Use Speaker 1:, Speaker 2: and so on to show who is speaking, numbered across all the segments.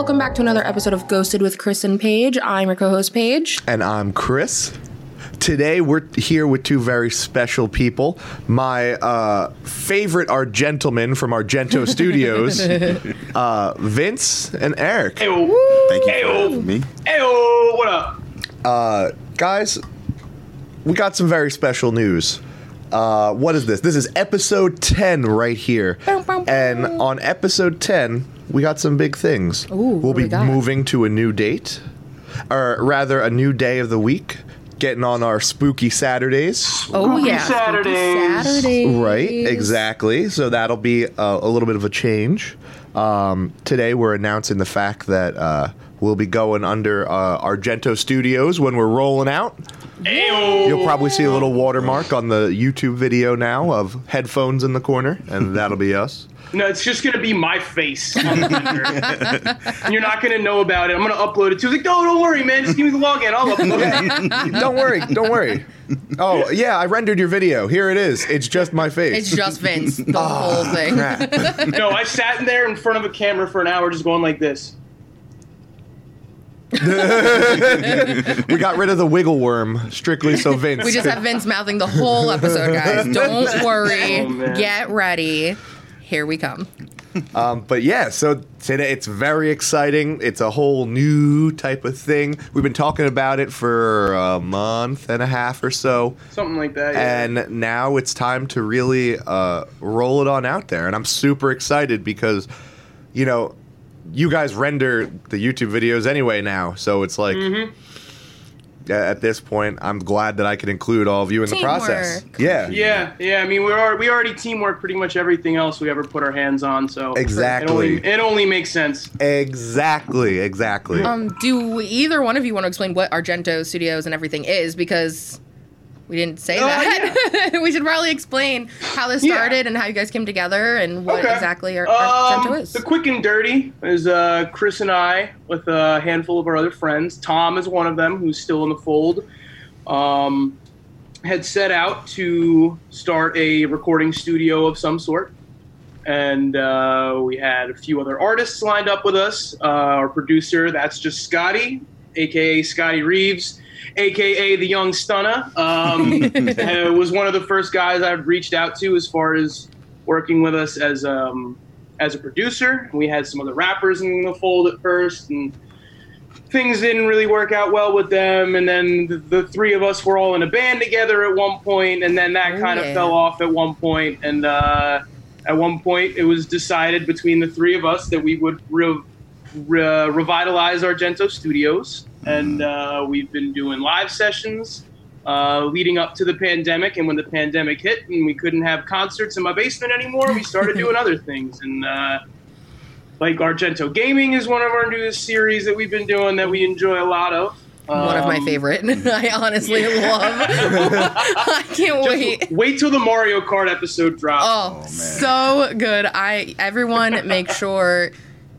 Speaker 1: Welcome back to another episode of Ghosted with Chris and Paige. I'm your co-host Paige.
Speaker 2: And I'm Chris. Today we're here with two very special people. My uh, favorite are gentlemen from Argento Studios, uh, Vince and Eric.
Speaker 3: Ayo.
Speaker 4: Thank you for having me.
Speaker 3: Ayo. What up?
Speaker 2: Uh, guys, we got some very special news. Uh, what is this? This is episode 10 right here.
Speaker 1: Bow, bow, bow.
Speaker 2: And on episode 10, we got some big things.
Speaker 1: Ooh,
Speaker 2: we'll be
Speaker 1: we
Speaker 2: moving to a new date, or rather, a new day of the week, getting on our spooky Saturdays.
Speaker 1: Oh
Speaker 3: Spooky
Speaker 1: yeah, spooky
Speaker 3: Saturdays.
Speaker 1: Saturdays.
Speaker 2: Right, exactly. So that'll be a, a little bit of a change. Um, today, we're announcing the fact that uh, we'll be going under uh, Argento Studios when we're rolling out.
Speaker 3: Ayo.
Speaker 2: You'll probably see a little watermark on the YouTube video now of headphones in the corner, and that'll be us.
Speaker 3: No, it's just gonna be my face on the render. and you're not gonna know about it. I'm gonna upload it too. Like, no, don't worry, man. Just give me the login. I'll upload it.
Speaker 2: don't worry, don't worry. Oh yeah, I rendered your video. Here it is. It's just my face.
Speaker 1: It's just Vince, the ah, whole thing.
Speaker 2: Crap.
Speaker 3: No, I sat in there in front of a camera for an hour, just going like this.
Speaker 2: we got rid of the wiggle worm strictly so Vince.
Speaker 1: We just
Speaker 2: could-
Speaker 1: have Vince mouthing the whole episode, guys. Don't worry.
Speaker 3: Oh.
Speaker 1: Get ready. Here we come.
Speaker 2: Um, but yeah, so today it's very exciting. It's a whole new type of thing. We've been talking about it for a month and a half or so.
Speaker 3: Something like that. Yeah.
Speaker 2: and now it's time to really uh, roll it on out there and i'm super excited because you know you guys render the youtube videos anyway now so it's like
Speaker 3: Mm-hmm.
Speaker 2: A- at this point i'm glad that i could include all of you in the process yeah
Speaker 3: yeah, yeah. I mean, we are we already teamwork pretty much everything else we ever put our hands on. So
Speaker 2: Exactly.
Speaker 3: it only, it only makes sense.
Speaker 2: exactly exactly
Speaker 1: Um, do either one of you want to explain what Argento Studios and everything is? Because we didn't say
Speaker 3: Oh,
Speaker 1: that. we should probably explain how this
Speaker 3: Yeah.
Speaker 1: started and how you guys came together and what
Speaker 3: Okay.
Speaker 1: exactly our
Speaker 3: Um,
Speaker 1: Argento is.
Speaker 3: The quick and dirty is uh, Chris and I with a handful of our other friends. Tom is one of them who's still in the fold. Um, had set out to start a recording studio of some sort. And uh, we had a few other artists lined up with us. Uh, our producer, that's just Scotty, aka Scotty Reeves, aka the Young Stunner, um, uh, was one of the first guys I've reached out to as far as working with us as um, as a producer. We had some other rappers in the fold at first, and things didn't really work out well with them. And then the, the three of us were all in a band together at one point, and then that
Speaker 1: Oh,
Speaker 3: kind
Speaker 1: yeah.
Speaker 3: of fell off at one point. And uh, at one point, it was decided between the three of us that we would re- re- revitalize Argento Studios, and uh, we've been doing live sessions. Uh, leading up to the pandemic, and when the pandemic hit and we couldn't have concerts in my basement anymore, we started doing other things. And uh, like Argento Gaming is one of our newest series that we've been doing that we enjoy a lot of.
Speaker 1: one of my
Speaker 3: Um,
Speaker 1: favorite. I honestly love. I can't
Speaker 3: just
Speaker 1: wait.
Speaker 3: wait till the Mario Kart episode drops.
Speaker 1: Oh, so good. I everyone make sure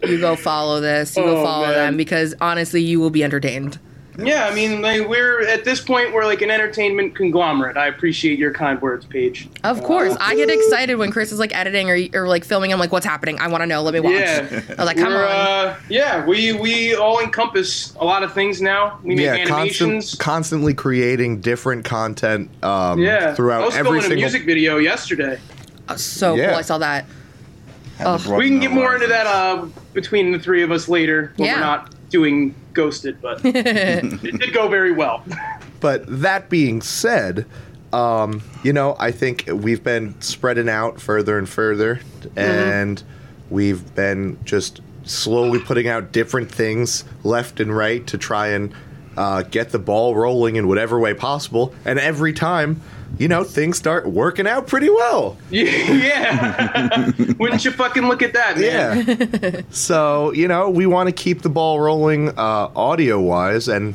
Speaker 1: you go follow this. You go
Speaker 3: Oh,
Speaker 1: follow
Speaker 3: man.
Speaker 1: them because honestly, you will be entertained.
Speaker 3: Yeah, I mean, like, we're at this point we're like an entertainment conglomerate. I appreciate your kind words, Paige.
Speaker 1: Of course, I get excited when Chris is like editing or, or like filming. I'm like, "What's happening? I want to know. Let me watch."
Speaker 3: Yeah.
Speaker 1: I was like, "Come
Speaker 3: We're,
Speaker 1: on."
Speaker 3: Uh, yeah, we we all encompass a lot of things now. We make
Speaker 2: yeah
Speaker 3: animations.
Speaker 2: constant, constantly creating different content um,
Speaker 3: yeah,
Speaker 2: throughout
Speaker 3: I was
Speaker 2: every
Speaker 3: filming a music video yesterday.
Speaker 1: Oh, so
Speaker 2: yeah.
Speaker 1: cool. I saw that.
Speaker 4: Had to
Speaker 1: Oh.
Speaker 3: We can get more into that uh, between the three of us later when
Speaker 1: Yeah.
Speaker 3: we're not doing Ghosted, but it did go very well.
Speaker 2: But that being said, um, you know, I think we've been spreading out further and further, and we've been just slowly putting out different things left and right to try and uh, get the ball rolling in whatever way possible. And every time, you know, things start working out pretty well.
Speaker 3: yeah. Wouldn't you fucking look at that, man?
Speaker 2: Yeah. so, you know, we want to keep the ball rolling uh, audio wise, and,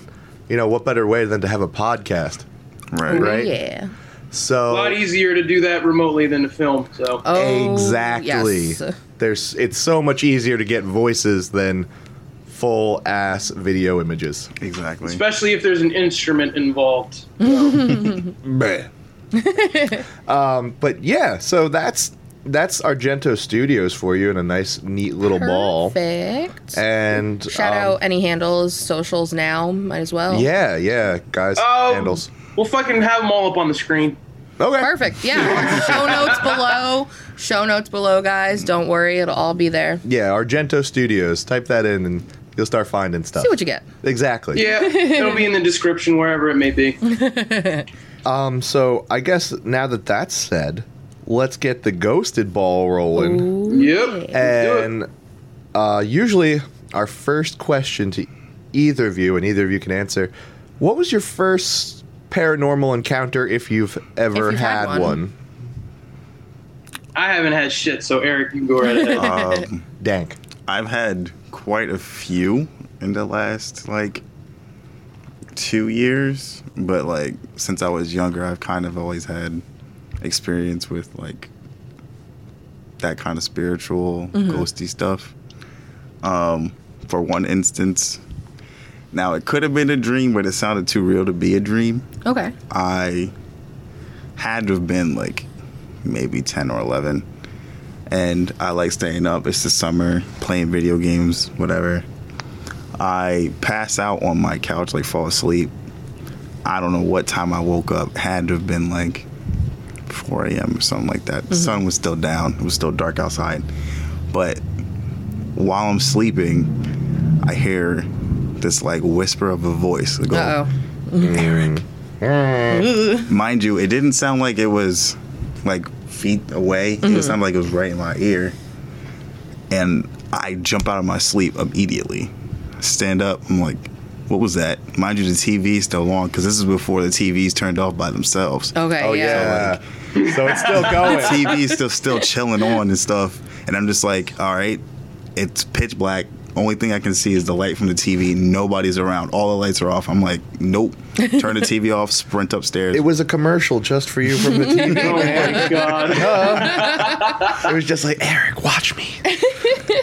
Speaker 2: you know, what better way than to have a podcast?
Speaker 4: Right.
Speaker 2: Right.
Speaker 1: Yeah.
Speaker 2: So,
Speaker 3: A lot easier to do that remotely than to film. So
Speaker 1: Oh,
Speaker 2: exactly.
Speaker 1: yes.
Speaker 2: There's it's so much easier to get voices than full ass video images.
Speaker 4: Exactly.
Speaker 3: especially if there's an instrument involved.
Speaker 2: Bleh. um, but yeah, so that's that's Argento Studios for you in a nice, neat little ball.
Speaker 1: Perfect.
Speaker 2: And
Speaker 1: Shout
Speaker 2: um,
Speaker 1: out any handles, socials now, might as well.
Speaker 2: Yeah, yeah, guys.
Speaker 3: Oh,
Speaker 2: handles.
Speaker 3: We'll fucking have them all up on the screen.
Speaker 2: Okay.
Speaker 1: Perfect. Yeah. Show notes below. Show notes below, guys. Don't worry, it'll all be there.
Speaker 2: Yeah, Argento Studios. Type that in, and you'll start finding stuff.
Speaker 1: See what you get.
Speaker 2: Exactly.
Speaker 3: Yeah, it'll be in the description wherever it may be.
Speaker 2: Um. So I guess now that that's said, let's get the ghosted ball rolling.
Speaker 3: Yep. let's do it.
Speaker 2: And uh, usually, our first question to either of you, and either of you can answer, what was your first paranormal encounter, if you've ever
Speaker 1: If you've had
Speaker 2: had,
Speaker 1: one.
Speaker 2: one?
Speaker 3: I haven't had shit, so Eric, you can go right ahead.
Speaker 4: Um,
Speaker 2: Dank.
Speaker 4: I've had quite a few in the last like two years, but like since I was younger, I've kind of always had experience with like that kind of spiritual, ghosty stuff. Um, for one instance, now it could have been a dream, but it sounded too real to be a dream.
Speaker 1: Okay.
Speaker 4: I had to have been like maybe 10 or 11. And I like staying up. It's the summer, playing video games, whatever. I pass out on my couch, like fall asleep. I don't know what time I woke up. Had to have been like 4 a.m. or something like that. The sun was still down. It was still dark outside. But while I'm sleeping, I hear this like whisper of a voice. Go,
Speaker 1: Uh oh.
Speaker 4: mind you, it didn't sound like it was like feet away. It mm-hmm. sounded like it was right in my ear. And I jump out of my sleep immediately. Stand up. I'm like, what was that? Mind you, the TV is still on because this is before the TVs turned off by themselves.
Speaker 1: Okay.
Speaker 2: Oh
Speaker 1: yeah.
Speaker 2: yeah. so it's still going.
Speaker 4: TV is still still chilling on and stuff. And I'm just like, all right, it's pitch black. Only thing I can see is the light from the TV. Nobody's around. All the lights are off. I'm like, nope. Turn the TV off. Sprint upstairs.
Speaker 2: It was a commercial just for you from the TV.
Speaker 3: oh my god.
Speaker 2: it was just like Eric, watch me.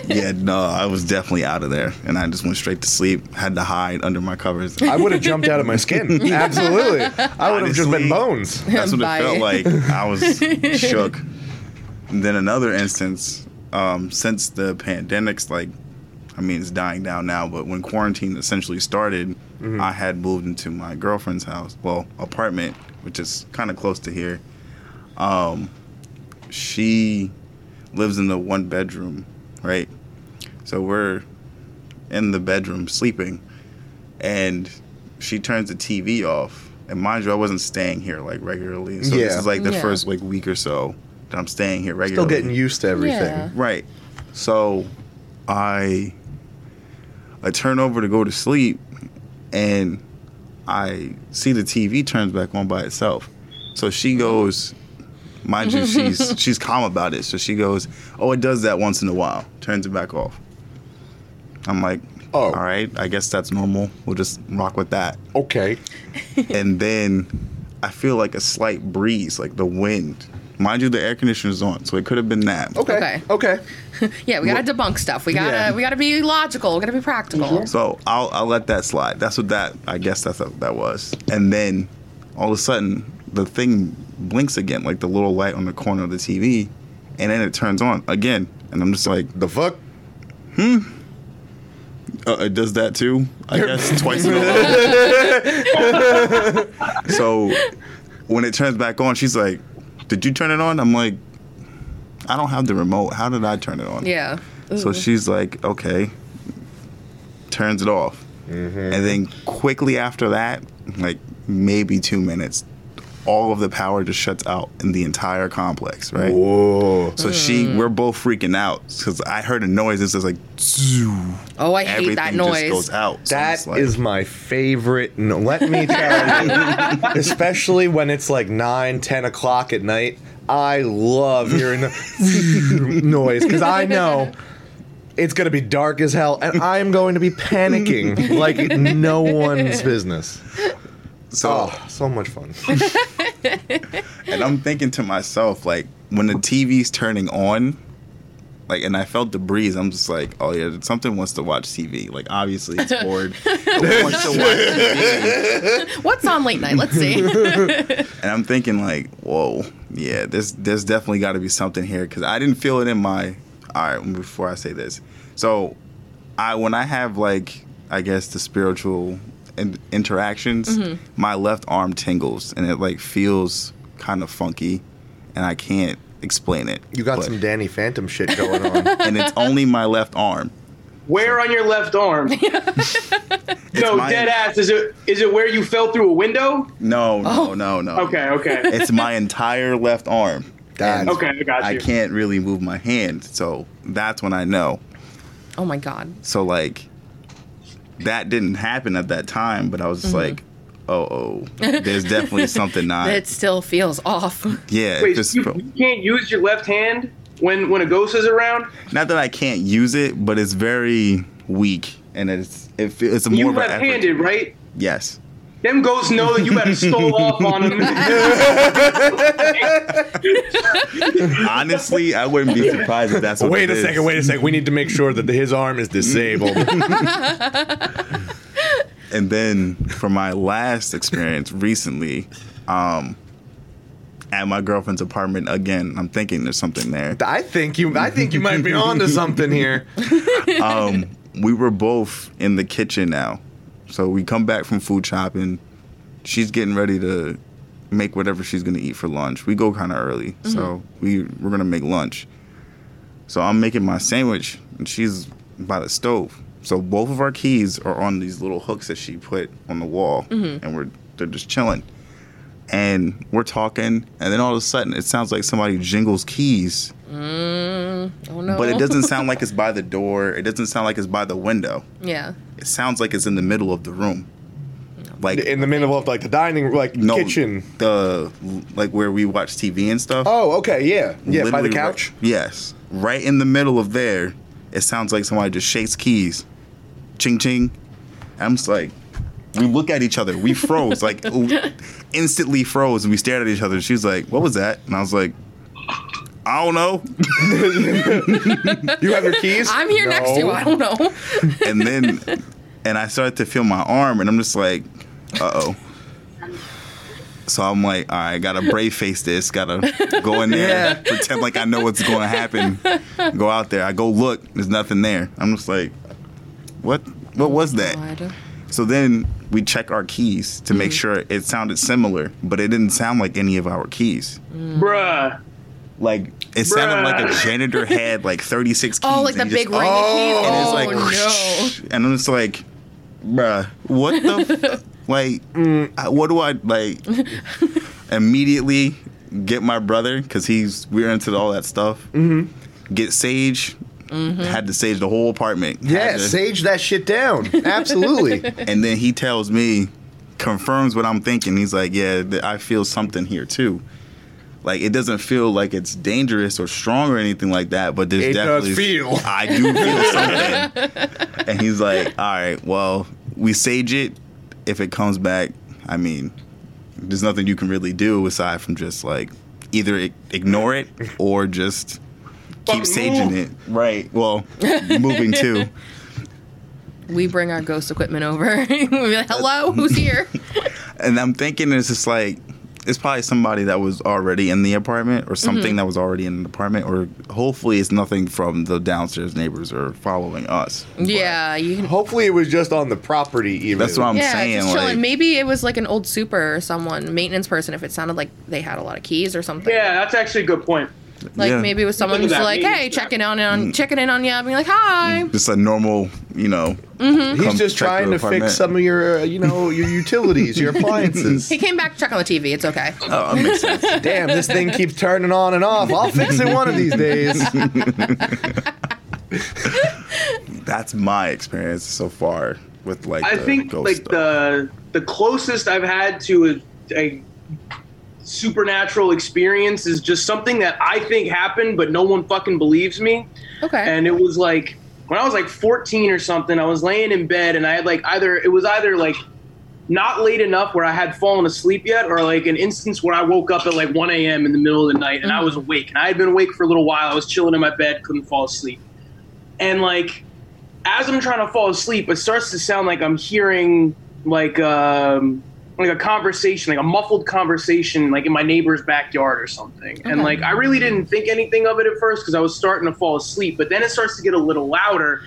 Speaker 4: yeah, no, I was definitely out of there, and I just went straight to sleep. Had to hide under my covers.
Speaker 2: I would have jumped out of my skin. Absolutely. I would have just been bones.
Speaker 4: That's what
Speaker 1: Bye.
Speaker 4: it felt like. I was shook. And then another instance, um, since the pandemic's like, I mean, it's dying down now, but when quarantine essentially started, I had moved into my girlfriend's house, well, apartment, which is kind of close to here. Um, she lives in the one bedroom, right? So we're in the bedroom sleeping, and she turns the TV off. And mind you, I wasn't staying here like regularly. So this is like the
Speaker 1: Yeah.
Speaker 4: first like week or so that I'm staying here regularly.
Speaker 2: Still getting used to everything.
Speaker 1: Yeah.
Speaker 4: Right. So I I turn over to go to sleep and I see the TV turns back on by itself. So she goes mind you she's she's calm about it. So she goes, "Oh, it does that once in a while." Turns it back off. I'm like,
Speaker 2: Oh.
Speaker 4: "All right, I guess that's normal. We'll just rock with that."
Speaker 2: Okay.
Speaker 4: and then I feel like a slight breeze, like the wind. Mind you, the air conditioner's on, so it could have been that.
Speaker 2: Okay.
Speaker 1: Okay.
Speaker 2: Okay.
Speaker 1: Yeah, we gotta debunk stuff. We gotta
Speaker 2: Yeah.
Speaker 1: we gotta be logical. We gotta be practical.
Speaker 4: So I'll I'll let that slide. That's what that I guess that's what that was. And then all of a sudden the thing blinks again, like the little light on the corner of the TV, and then it turns on again. And I'm just like,
Speaker 2: The fuck?
Speaker 4: uh, it does that too. I guess twice in a row. so when it turns back on, she's like, "Did you turn it on?" I'm like, "I don't have the remote. How did I turn it on?"
Speaker 1: Yeah.
Speaker 4: So mm-hmm. she's like, okay, turns it off. Mm-hmm. And then quickly after that, like maybe two minutes, all of the power just shuts out in the entire complex, right?
Speaker 2: Whoa.
Speaker 4: So she, hmm. we're both freaking out because I heard a noise. It's just like, zoo.
Speaker 1: Oh, I hate
Speaker 4: everything
Speaker 1: that
Speaker 4: just
Speaker 1: noise.
Speaker 4: goes out. So
Speaker 2: That
Speaker 4: like-
Speaker 2: is my favorite. No, let me tell you, especially when it's like 9, 10 o'clock at night. I love hearing the noise because I know it's going to be dark as hell and I'm going to be panicking like no one's business.
Speaker 4: So.
Speaker 2: Oh, so much fun.
Speaker 4: And I'm thinking to myself, like, when the TV's turning on, like, and I felt the breeze. I'm just like, oh yeah, something wants to watch TV. Like, obviously, it's bored. It wants to watch TV.
Speaker 1: What's on late night? Let's see.
Speaker 4: And I'm thinking like, whoa, yeah, there's there's definitely got to be something here because I didn't feel it in my. All right, before I say this, so I when I have like I guess the spiritual in, interactions, mm-hmm. my left arm tingles and it like feels kind of funky, and I can't explain it.
Speaker 2: You got
Speaker 4: But-
Speaker 2: some Danny Phantom shit going on.
Speaker 4: and it's only my left arm.
Speaker 3: Where on your left arm? no,
Speaker 4: my-
Speaker 3: dead ass. Is it is it where you fell through a window?
Speaker 4: No, no,
Speaker 1: Oh.
Speaker 4: no, no.
Speaker 3: Okay, okay,
Speaker 4: It's my entire left arm.
Speaker 2: That's-
Speaker 3: okay. I got you.
Speaker 4: I can't really move my hand, so that's when I know.
Speaker 1: oh my god.
Speaker 4: So like that didn't happen at that time, but I was just mm-hmm. like, oh, oh, there's definitely something not.
Speaker 1: It still feels off.
Speaker 4: yeah,
Speaker 3: Wait,
Speaker 4: just
Speaker 3: you, you can't use your left hand when when a ghost is around.
Speaker 4: not that I can't use it, but it's very weak, and it's it, fe- it's more
Speaker 3: You
Speaker 4: of an effort.
Speaker 3: left-handed, right?
Speaker 4: Yes.
Speaker 3: Them ghosts know that you better stole off on them.
Speaker 4: Honestly, I wouldn't be surprised if that's what.
Speaker 5: Wait
Speaker 4: it
Speaker 5: a
Speaker 4: is.
Speaker 5: second, wait a second. We need to make sure that his arm is disabled.
Speaker 4: And then for my last experience recently, um, at my girlfriend's apartment again, I'm thinking there's something there.
Speaker 2: I think you. I think you might be onto something here.
Speaker 4: Um, we were both in the kitchen now, so we come back from food shopping. She's getting ready to make whatever she's gonna eat for lunch. We go kind of early, so mm-hmm. we we're gonna make lunch. So I'm making my sandwich, and she's by the stove. So both of our keys are on these little hooks that she put on the wall, mm-hmm. and we're they're just chilling. And we're talking, and then all of a sudden, it sounds like somebody jingles keys, mm,
Speaker 1: Oh no.
Speaker 4: but it doesn't sound like it's by the door. It doesn't sound like it's by the window.
Speaker 1: Yeah.
Speaker 4: It sounds like it's in the middle of the room, like
Speaker 5: in the middle of like the dining, room, like
Speaker 4: no
Speaker 5: kitchen.
Speaker 4: the like where we watch TV and stuff.
Speaker 2: Oh, okay, yeah, yeah, by the couch.
Speaker 4: Right, yes, right in the middle of there. It sounds like somebody just shakes keys, ching ching. I'm just like, we look at each other. We froze, like oh, instantly froze, and we stared at each other. She was like, "What was that?" And I was like, "I don't know."
Speaker 2: You have your keys.
Speaker 1: I'm here next to you. I don't know.
Speaker 4: and then and I started to feel my arm, and I'm just like, uh oh. So I'm like, all right, gotta brave face this, gotta go in there,
Speaker 2: Yeah.
Speaker 4: pretend like I know what's going to happen. Go out there, I go look, there's nothing there. I'm just like, what? What was that?
Speaker 1: God.
Speaker 4: So then we check our keys to
Speaker 1: Mm.
Speaker 4: make sure it sounded similar, but it didn't sound like any of our keys.
Speaker 3: Bruh.
Speaker 4: Like it sounded like a janitor had like 36 keys.
Speaker 1: Oh, like the
Speaker 4: and
Speaker 1: big
Speaker 4: just-
Speaker 1: ring of keys.
Speaker 4: and it's
Speaker 1: Oh
Speaker 4: like,
Speaker 1: no.
Speaker 4: and I'm just like, bruh, what the, f- like, uh, what do I like? immediately get my brother because he's we're into all that stuff. Mm-hmm. Get Sage. Had to sage the whole apartment.
Speaker 2: Yeah,
Speaker 4: to-
Speaker 2: sage that shit down. Absolutely.
Speaker 4: and then he tells me, confirms what I'm thinking. He's like, yeah, I feel something here too. Like it doesn't feel like it's dangerous or strong or anything like that, but there's
Speaker 5: It does
Speaker 4: definitely
Speaker 5: feel.
Speaker 4: I do feel something. and he's like, all right, well, we sage it. If it comes back, I mean, there's nothing you can really do aside from just like either ignore it or just keep
Speaker 3: Fucking
Speaker 4: saging
Speaker 3: move.
Speaker 4: it. Right. Well, moving too.
Speaker 1: We bring our ghost equipment over. we be like, Hello, who's here?
Speaker 4: And I'm thinking it's just like it's probably somebody that was already in the apartment or something
Speaker 1: Mm-hmm.
Speaker 4: that was already in the apartment or hopefully it's nothing from the downstairs neighbors or following us.
Speaker 1: Yeah, you can.
Speaker 2: Hopefully, it was just on the property. Even
Speaker 4: That's what I'm
Speaker 1: yeah,
Speaker 4: saying.
Speaker 1: just chilling.
Speaker 4: Like,
Speaker 1: Maybe it was like an old super or someone, maintenance person, if it sounded like they had a lot of keys or something.
Speaker 3: Yeah, that's actually a good point.
Speaker 1: Like
Speaker 4: yeah.
Speaker 1: maybe with someone who's like, hey, checking on on
Speaker 4: Mm.
Speaker 1: checking in on you, being like, hi.
Speaker 4: just a normal, you know.
Speaker 1: Mm-hmm.
Speaker 2: He's just trying to
Speaker 4: apartment.
Speaker 2: fix some of your, uh, you know, your utilities, your appliances.
Speaker 1: He came back to check on the TV. It's okay.
Speaker 4: Oh, that makes sense.
Speaker 2: Damn, this thing keeps turning on and off. I'll fix it one of these days.
Speaker 4: That's my experience so far with like.
Speaker 3: I
Speaker 4: the
Speaker 3: think
Speaker 4: ghost
Speaker 3: like
Speaker 4: stuff.
Speaker 3: the the closest I've had to a, a supernatural experience is just something that I think happened, but no one fucking believes me.
Speaker 1: Okay.
Speaker 3: And it was like when I was like 14 or something, I was laying in bed and I had like either it was either like not late enough where I had fallen asleep yet, or like an instance where I woke up at like 1 a.m. in the middle of the night and I was awake and I had been awake for a little while. I was chilling in my bed, couldn't fall asleep. And like, as I'm trying to fall asleep, it starts to sound like I'm hearing like um, like a conversation, like a muffled conversation, like in my neighbor's backyard or something. And like, I really didn't think anything of it at first because I was starting to fall asleep. But then it starts to get a little louder,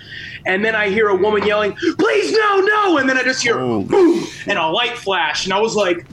Speaker 3: and then I hear a woman yelling, "Please, no, no!" And then I just hear
Speaker 4: Oh.
Speaker 3: boom and a light flash, and I was like,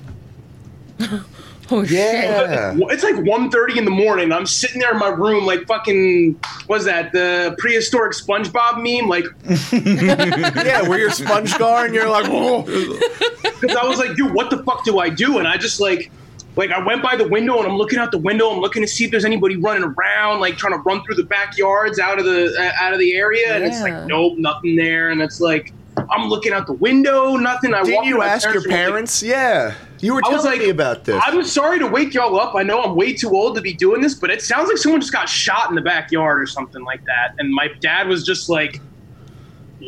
Speaker 1: Oh shit.
Speaker 2: Yeah.
Speaker 3: it's like 1.30 in the morning. I'm sitting there in my room, like fucking, what's that? The prehistoric SpongeBob meme, like
Speaker 2: yeah, where you're SpongeGar and you're like,
Speaker 3: because I was like, dude, what the fuck do I do? And I just like, like I went by the window and I'm looking out the window. I'm looking to see if there's anybody running around, like trying to run through the backyards out of the uh, out of the area. And it's like, nope, nothing there. And it's like, I'm looking out the window, nothing. I
Speaker 2: Didn't you ask your
Speaker 3: and I'm like,
Speaker 2: parents? Yeah. You were
Speaker 3: was
Speaker 2: telling
Speaker 3: like,
Speaker 2: me about this.
Speaker 3: I'm sorry to wake y'all up. I know I'm way too old to be doing this, but it sounds like someone just got shot in the backyard or something like that. And my dad was just like,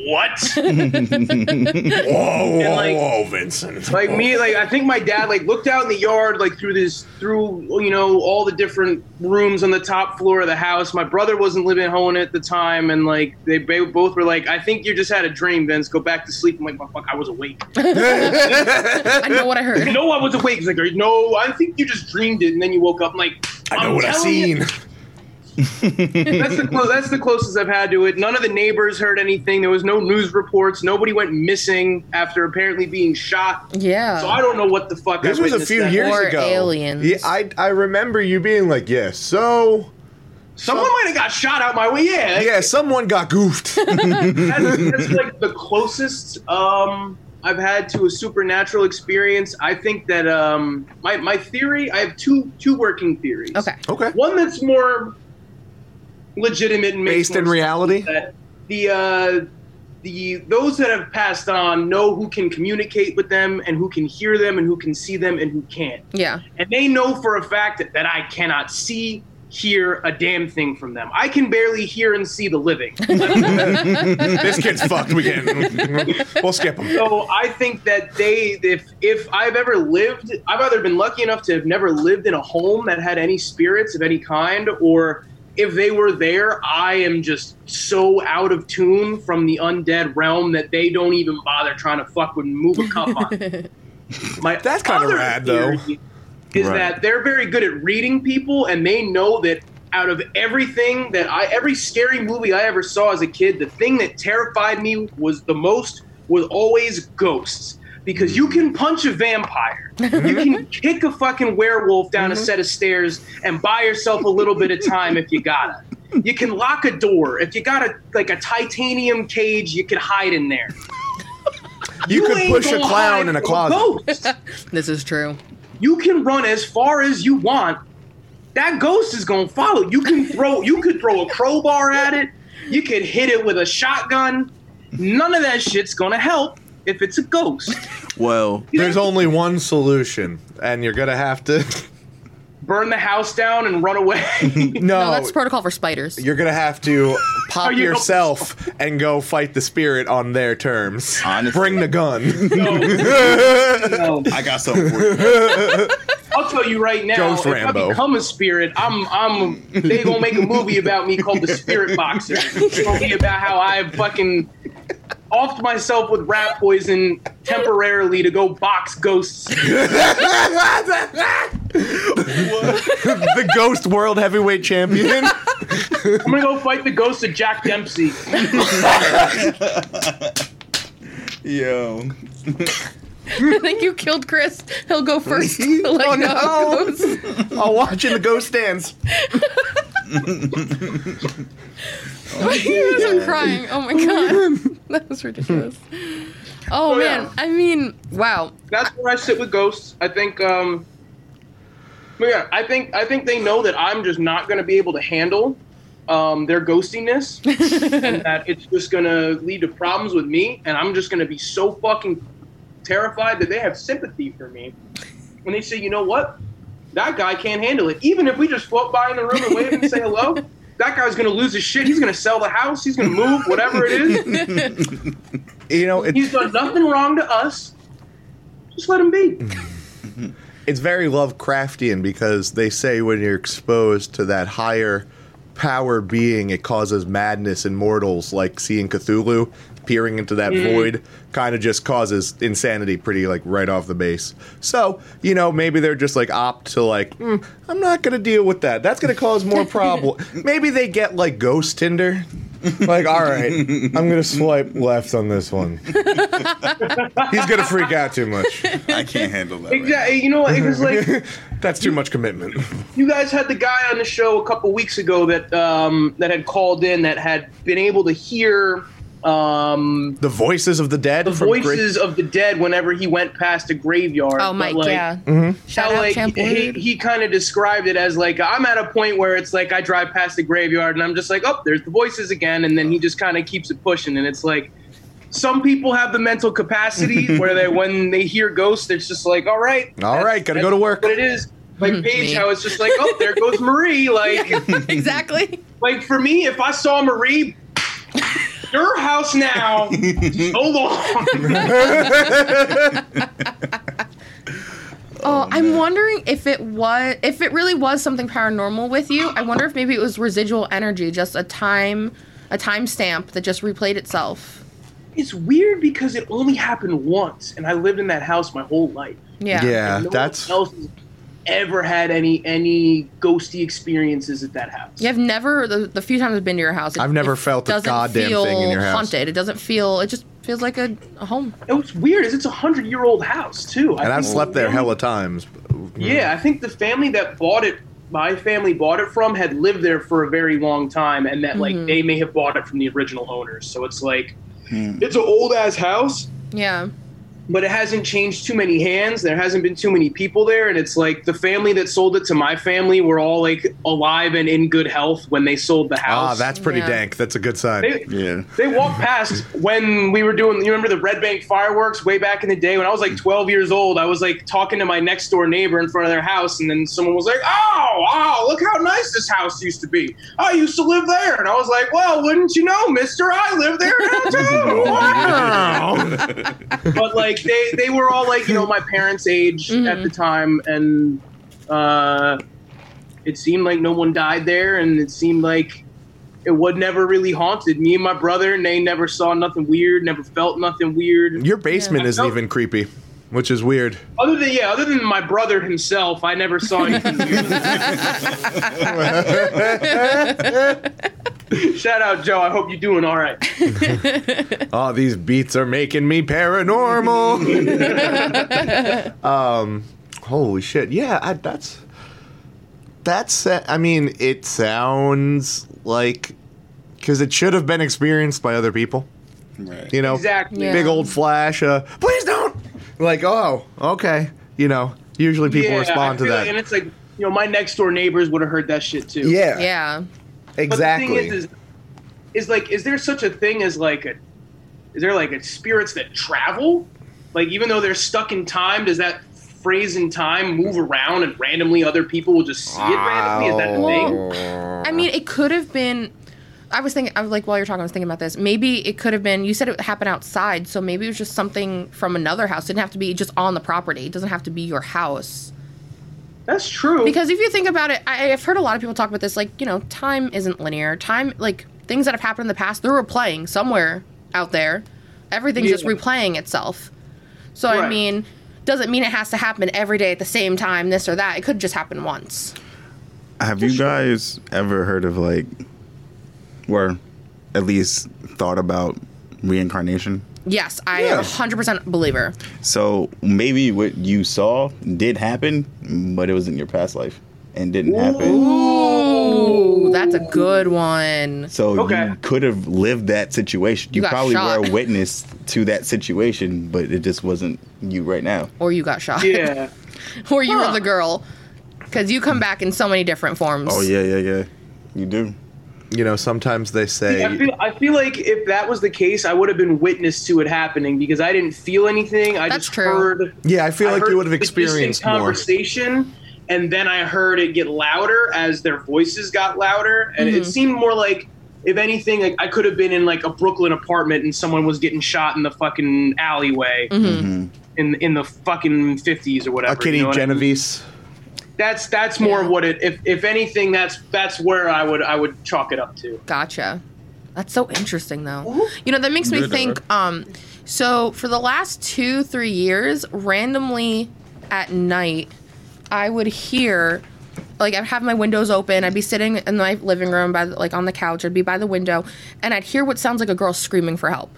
Speaker 3: "What?"
Speaker 2: whoa, whoa,
Speaker 3: like-
Speaker 2: whoa, Vincent.
Speaker 3: like me, like I think my dad like looked out in the yard, like through this, through you know all the different rooms on the top floor of the house. My brother wasn't living at home at the time, and like they ba- both were like, "I think you just had a dream, Vince. Go back to sleep." I'm like, "My fuck, I was awake."
Speaker 1: I know what I heard.
Speaker 3: no, I was awake. He's like, "No, I think you just dreamed it, and then you woke up." I'm like,
Speaker 2: I know
Speaker 3: I'm
Speaker 2: what I
Speaker 3: telling you-
Speaker 2: seen.
Speaker 3: That's the clo- that's the closest I've had to it. None of the neighbors heard anything. There was no news reports. Nobody went missing after apparently being shot.
Speaker 1: Yeah.
Speaker 3: So I don't know what the fuck.
Speaker 2: This
Speaker 3: I
Speaker 2: was a
Speaker 3: witnessed
Speaker 2: few
Speaker 3: that
Speaker 2: years.
Speaker 1: Or
Speaker 2: ago.
Speaker 1: aliens.
Speaker 2: Yeah, I I remember you being like, yeah, so
Speaker 3: Someone might have got shot out my way. Yeah,
Speaker 2: yeah, someone got goofed.
Speaker 3: That's, that's like the closest um, I've had to a supernatural experience. I think that um, my my theory. I have two two working theories.
Speaker 1: Okay.
Speaker 2: okay.
Speaker 3: One that's more legitimate and
Speaker 2: Based in reality?
Speaker 3: That the uh, the those that have passed on know who can communicate with them and who can hear them and who can see them and who can't.
Speaker 1: Yeah.
Speaker 3: And they know for a fact that, that I cannot see, hear a damn thing from them. I can barely hear and see the living.
Speaker 2: this kid's fucked. We can. we'll skip him.
Speaker 3: So I think that they, if if I've ever lived, I've either been lucky enough to have never lived in a home that had any spirits of any kind, or if they were there, I am just so out of tune from the undead realm that they don't even bother trying to fuck with move a cup on. My
Speaker 2: That's kinda
Speaker 3: other
Speaker 2: rad, though.
Speaker 3: theory Is
Speaker 4: Right.
Speaker 3: that they're very good at reading people, and they know that out of everything that I, every scary movie I ever saw as a kid, the thing that terrified me was the most was always ghosts. Because you can punch a vampire, you can kick a fucking werewolf down a mm-hmm. set of stairs, and buy yourself a little bit of time if you gotta. You can lock a door. If you got a like a titanium cage, you can hide in there.
Speaker 2: You could
Speaker 3: ain't
Speaker 2: push a clown in a closet.
Speaker 3: ghost.
Speaker 1: This is true.
Speaker 3: you can run as far as you want. That ghost is gonna follow. You can throw. You could throw a crowbar at it. You could hit it with a shotgun. None of that shit's gonna help if it's a ghost.
Speaker 4: Well,
Speaker 2: There's only one solution, and you're gonna have to.
Speaker 3: Burn the house down and run away.
Speaker 2: No,
Speaker 1: No, that's protocol for spiders.
Speaker 2: you're gonna have to pop
Speaker 3: oh, you-
Speaker 2: yourself and go fight the spirit on their terms.
Speaker 4: Honestly.
Speaker 2: Bring the gun.
Speaker 3: No.
Speaker 4: I got something for you.
Speaker 3: I'll tell you right now.
Speaker 2: Ghost
Speaker 3: if
Speaker 2: Rambo.
Speaker 3: I become a spirit, I'm. I'm. They gonna make a movie about me called The Spirit Boxer. It's gonna be about how I fucking offed myself with rat poison temporarily to go box ghosts.
Speaker 2: the Ghost World Heavyweight Champion.
Speaker 3: I'm gonna go fight the ghost of Jack Dempsey.
Speaker 4: Yo.
Speaker 1: I think you killed Chris. He'll go first. like
Speaker 2: Oh, no.
Speaker 1: how it goes.
Speaker 2: I'll watch in the ghost dance.
Speaker 1: he wasn't crying. Oh my god. That was ridiculous. Oh,
Speaker 3: Oh,
Speaker 1: man.
Speaker 3: yeah.
Speaker 1: I mean, wow.
Speaker 3: That's where I sit with ghosts. I think. um but yeah, I think I think they know that I'm just not going to be able to handle um, their ghostiness, and that it's just going to lead to problems with me, and I'm just going to be so fucking terrified that they have sympathy for me when they say, you know what, that guy can't handle it. Even if we just float by in the room and wave and say hello, that guy's going to lose his shit. He's going to sell the house. He's going to move, whatever it is.
Speaker 2: You know, it's
Speaker 3: He's done nothing wrong to us. just let him be.
Speaker 2: it's very Lovecraftian because they say when you're exposed to that higher power being, it causes madness in mortals, like seeing Cthulhu peering into that void kind of just causes insanity pretty like right off the base. So, you know, maybe they're just like opt to like, "Mm, I'm not going to deal with that. That's going to cause more problem. maybe they get like ghost Tinder. Like, all right, I'm going to swipe left on this one. He's going to freak out too much.
Speaker 4: I can't handle that. right
Speaker 3: Exactly. You know, what? it was like
Speaker 2: That's too much commitment.
Speaker 3: you guys had the guy on the show a couple weeks ago that um, that had called in that had been able to hear um,
Speaker 2: The voices of the dead.
Speaker 3: the
Speaker 2: from Gra-
Speaker 3: voices of the dead whenever he went past a graveyard.
Speaker 1: Oh,
Speaker 3: But,
Speaker 1: Mike,
Speaker 3: like,
Speaker 1: yeah.
Speaker 2: Mm-hmm.
Speaker 1: Shout out
Speaker 3: like,
Speaker 1: Champ
Speaker 3: he, he kind of described it as like I'm at a point where it's like I drive past the graveyard and I'm just like, oh, there's the voices again, and then he just kind of keeps it pushing, and it's like. Some people have the mental capacity where they, when they hear ghosts, it's just like, all right,
Speaker 2: all right, gotta go to work.
Speaker 3: But it is, like Paige,
Speaker 1: Me.
Speaker 3: how it's just like, oh, there goes Marie. Like,
Speaker 1: exactly.
Speaker 3: like for me, if I saw Marie, your house now, so long.
Speaker 1: Oh, I'm wondering if it was if it really was something paranormal with you. I wonder if maybe it was residual energy, just a time a time stamp that just replayed itself.
Speaker 3: it's weird because it only happened once, and I lived in that house my whole life.
Speaker 1: Yeah.
Speaker 2: Yeah,
Speaker 3: no
Speaker 2: that's
Speaker 3: one else has ever had any any ghosty experiences at that house.
Speaker 1: You have never the, the few times I've been to your house. It,
Speaker 2: I've never
Speaker 1: it
Speaker 2: felt a
Speaker 1: doesn't
Speaker 2: goddamn
Speaker 1: feel
Speaker 2: thing in your house.
Speaker 1: Haunted. It doesn't feel. It just feels like a, a home.
Speaker 3: It was weird. Is it's a hundred year old house too. I
Speaker 2: and I've slept there
Speaker 3: family-
Speaker 2: hella times.
Speaker 3: Yeah, I think the family that bought it, my family bought it from, had lived there for a very long time, and that like
Speaker 1: Mhm.
Speaker 3: they may have bought it from the original owners. So it's like
Speaker 4: Hmm.
Speaker 3: it's an old ass house.
Speaker 1: Yeah.
Speaker 3: But it hasn't changed too many hands. There hasn't been too many people there, and it's like the family that sold it to my family were all like alive and in good health when they sold the house.
Speaker 2: Ah,
Speaker 3: house.
Speaker 2: that's pretty
Speaker 1: Yeah.
Speaker 2: dank. That's a good sign.
Speaker 3: they,
Speaker 4: Yeah.
Speaker 3: they walked past when we were doing. You remember the Red Bank fireworks way back in the day when I was like 12 years old. I was like talking to my next door neighbor in front of their house, and then someone was like, "Oh, wow, look how nice this house used to be. I used to live there." And I was like, "Well, wouldn't you know, Mister? I live there now too." Wow but like they they were all like you know my parents' age at the time, and uh, it seemed like no one died there, and it seemed like it would never really haunted me and my brother, and they never saw nothing weird, never felt nothing weird.
Speaker 2: Your basement
Speaker 1: Yeah.
Speaker 2: isn't even creepy, which is weird.
Speaker 3: Other than yeah, other than my brother himself, I never saw anything weird. Shout out Joe. I hope you're doing all right.
Speaker 2: Oh, these beats are making me paranormal. um, holy shit! Yeah, I, that's that's. I mean, it sounds like because it should have been experienced by other people.
Speaker 4: Right.
Speaker 2: You know,
Speaker 3: Exactly.
Speaker 1: Yeah.
Speaker 2: big old flash. Uh, please don't. Like, oh, okay. You know, usually people
Speaker 3: Yeah, I
Speaker 2: respond to
Speaker 3: feel
Speaker 2: that.
Speaker 3: like- and it's like you know my next door neighbors would have heard that shit too.
Speaker 2: yeah,
Speaker 1: Yeah.
Speaker 2: Exactly.
Speaker 3: But the thing is, is, is like, is there such a thing as like a, is there like a spirits that travel? Like, even though they're stuck in time, does that phrase in time move around and randomly other people will just see it randomly? Is that the thing?
Speaker 1: I mean, it could have been. I was thinking, I was like, while you're talking, I was thinking about this. Maybe it could have been. You said it happened outside, so maybe it was just something from another house. It didn't have to be just on the property. It doesn't have to be your house.
Speaker 3: That's true.
Speaker 1: Because if you think about it, I, I've heard a lot of people talk about this. Like, you know, time isn't linear. Time, like things that have happened in the past, they're replaying somewhere out there. Everything's just replaying itself. So I mean, doesn't mean it has to happen every day at the same time. This or that. It could just happen once.
Speaker 4: Have you guys ever heard of like, or at least thought about reincarnation?
Speaker 1: Yes, I
Speaker 2: Yeah.
Speaker 1: am a hundred percent believer.
Speaker 4: So maybe what you saw did happen, but it was in your past life and didn't happen.
Speaker 1: Ooh, that's a good one.
Speaker 4: So
Speaker 3: Okay.
Speaker 4: you could have lived that situation. You,
Speaker 1: got
Speaker 4: probably
Speaker 1: shot.
Speaker 4: were a witness to that situation, but it just wasn't you right now.
Speaker 1: Or you got shot.
Speaker 3: yeah.
Speaker 1: or you
Speaker 3: Huh.
Speaker 1: were the girl. Because you come back in so many different forms.
Speaker 4: Oh yeah, yeah, yeah. You do.
Speaker 2: You know, sometimes they say.
Speaker 3: I feel, I feel like if that was the case, I would have been witness to it happening because I didn't feel anything. I
Speaker 1: That's
Speaker 3: just
Speaker 1: true.
Speaker 3: heard.
Speaker 2: yeah, I feel
Speaker 3: I
Speaker 2: like you would have experienced more.
Speaker 3: conversation, and then I heard it get louder as their voices got louder, and
Speaker 1: Mm-hmm.
Speaker 3: it seemed more like, if anything, like I could have been in like a Brooklyn apartment and someone was getting shot in the fucking alleyway.
Speaker 1: Mm-hmm.
Speaker 3: in in the fucking fifties or whatever.
Speaker 2: A kitty
Speaker 3: you know what I mean?
Speaker 2: Genovese.
Speaker 3: That's that's more
Speaker 1: Yeah.
Speaker 3: what it. If if anything, that's that's where I would I would chalk it up to.
Speaker 1: Gotcha. That's so interesting, though. You know, that makes me
Speaker 4: Good,
Speaker 1: think. Um, so for the last two, three years, randomly at night, I would hear, like, I'd have my windows open. I'd be sitting in my living room, by the, like on the couch. I'd be by the window, and I'd hear what sounds like a girl screaming for help.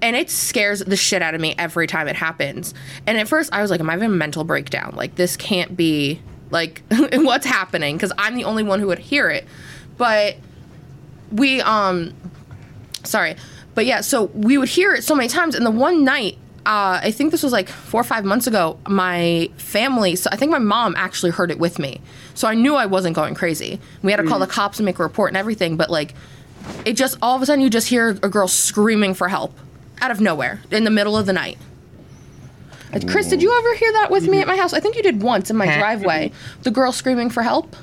Speaker 1: And it scares the shit out of me every time it happens. And at first, I was like, "Am I having a mental breakdown? Like, this can't be like what's happening?" Because I'm the only one who would hear it. But we um sorry but yeah so we would hear it so many times and the one night uh, I think this was like four or five months ago. My family, so I think my mom actually heard it with me. So I knew I wasn't going crazy. We had to call the cops and make a report and everything, but like, it just all of a sudden you just hear a girl screaming for help out of nowhere in the middle of the night. Uh, Chris, did you ever hear that with me at my house? I think you did once in my driveway. The girl screaming for help.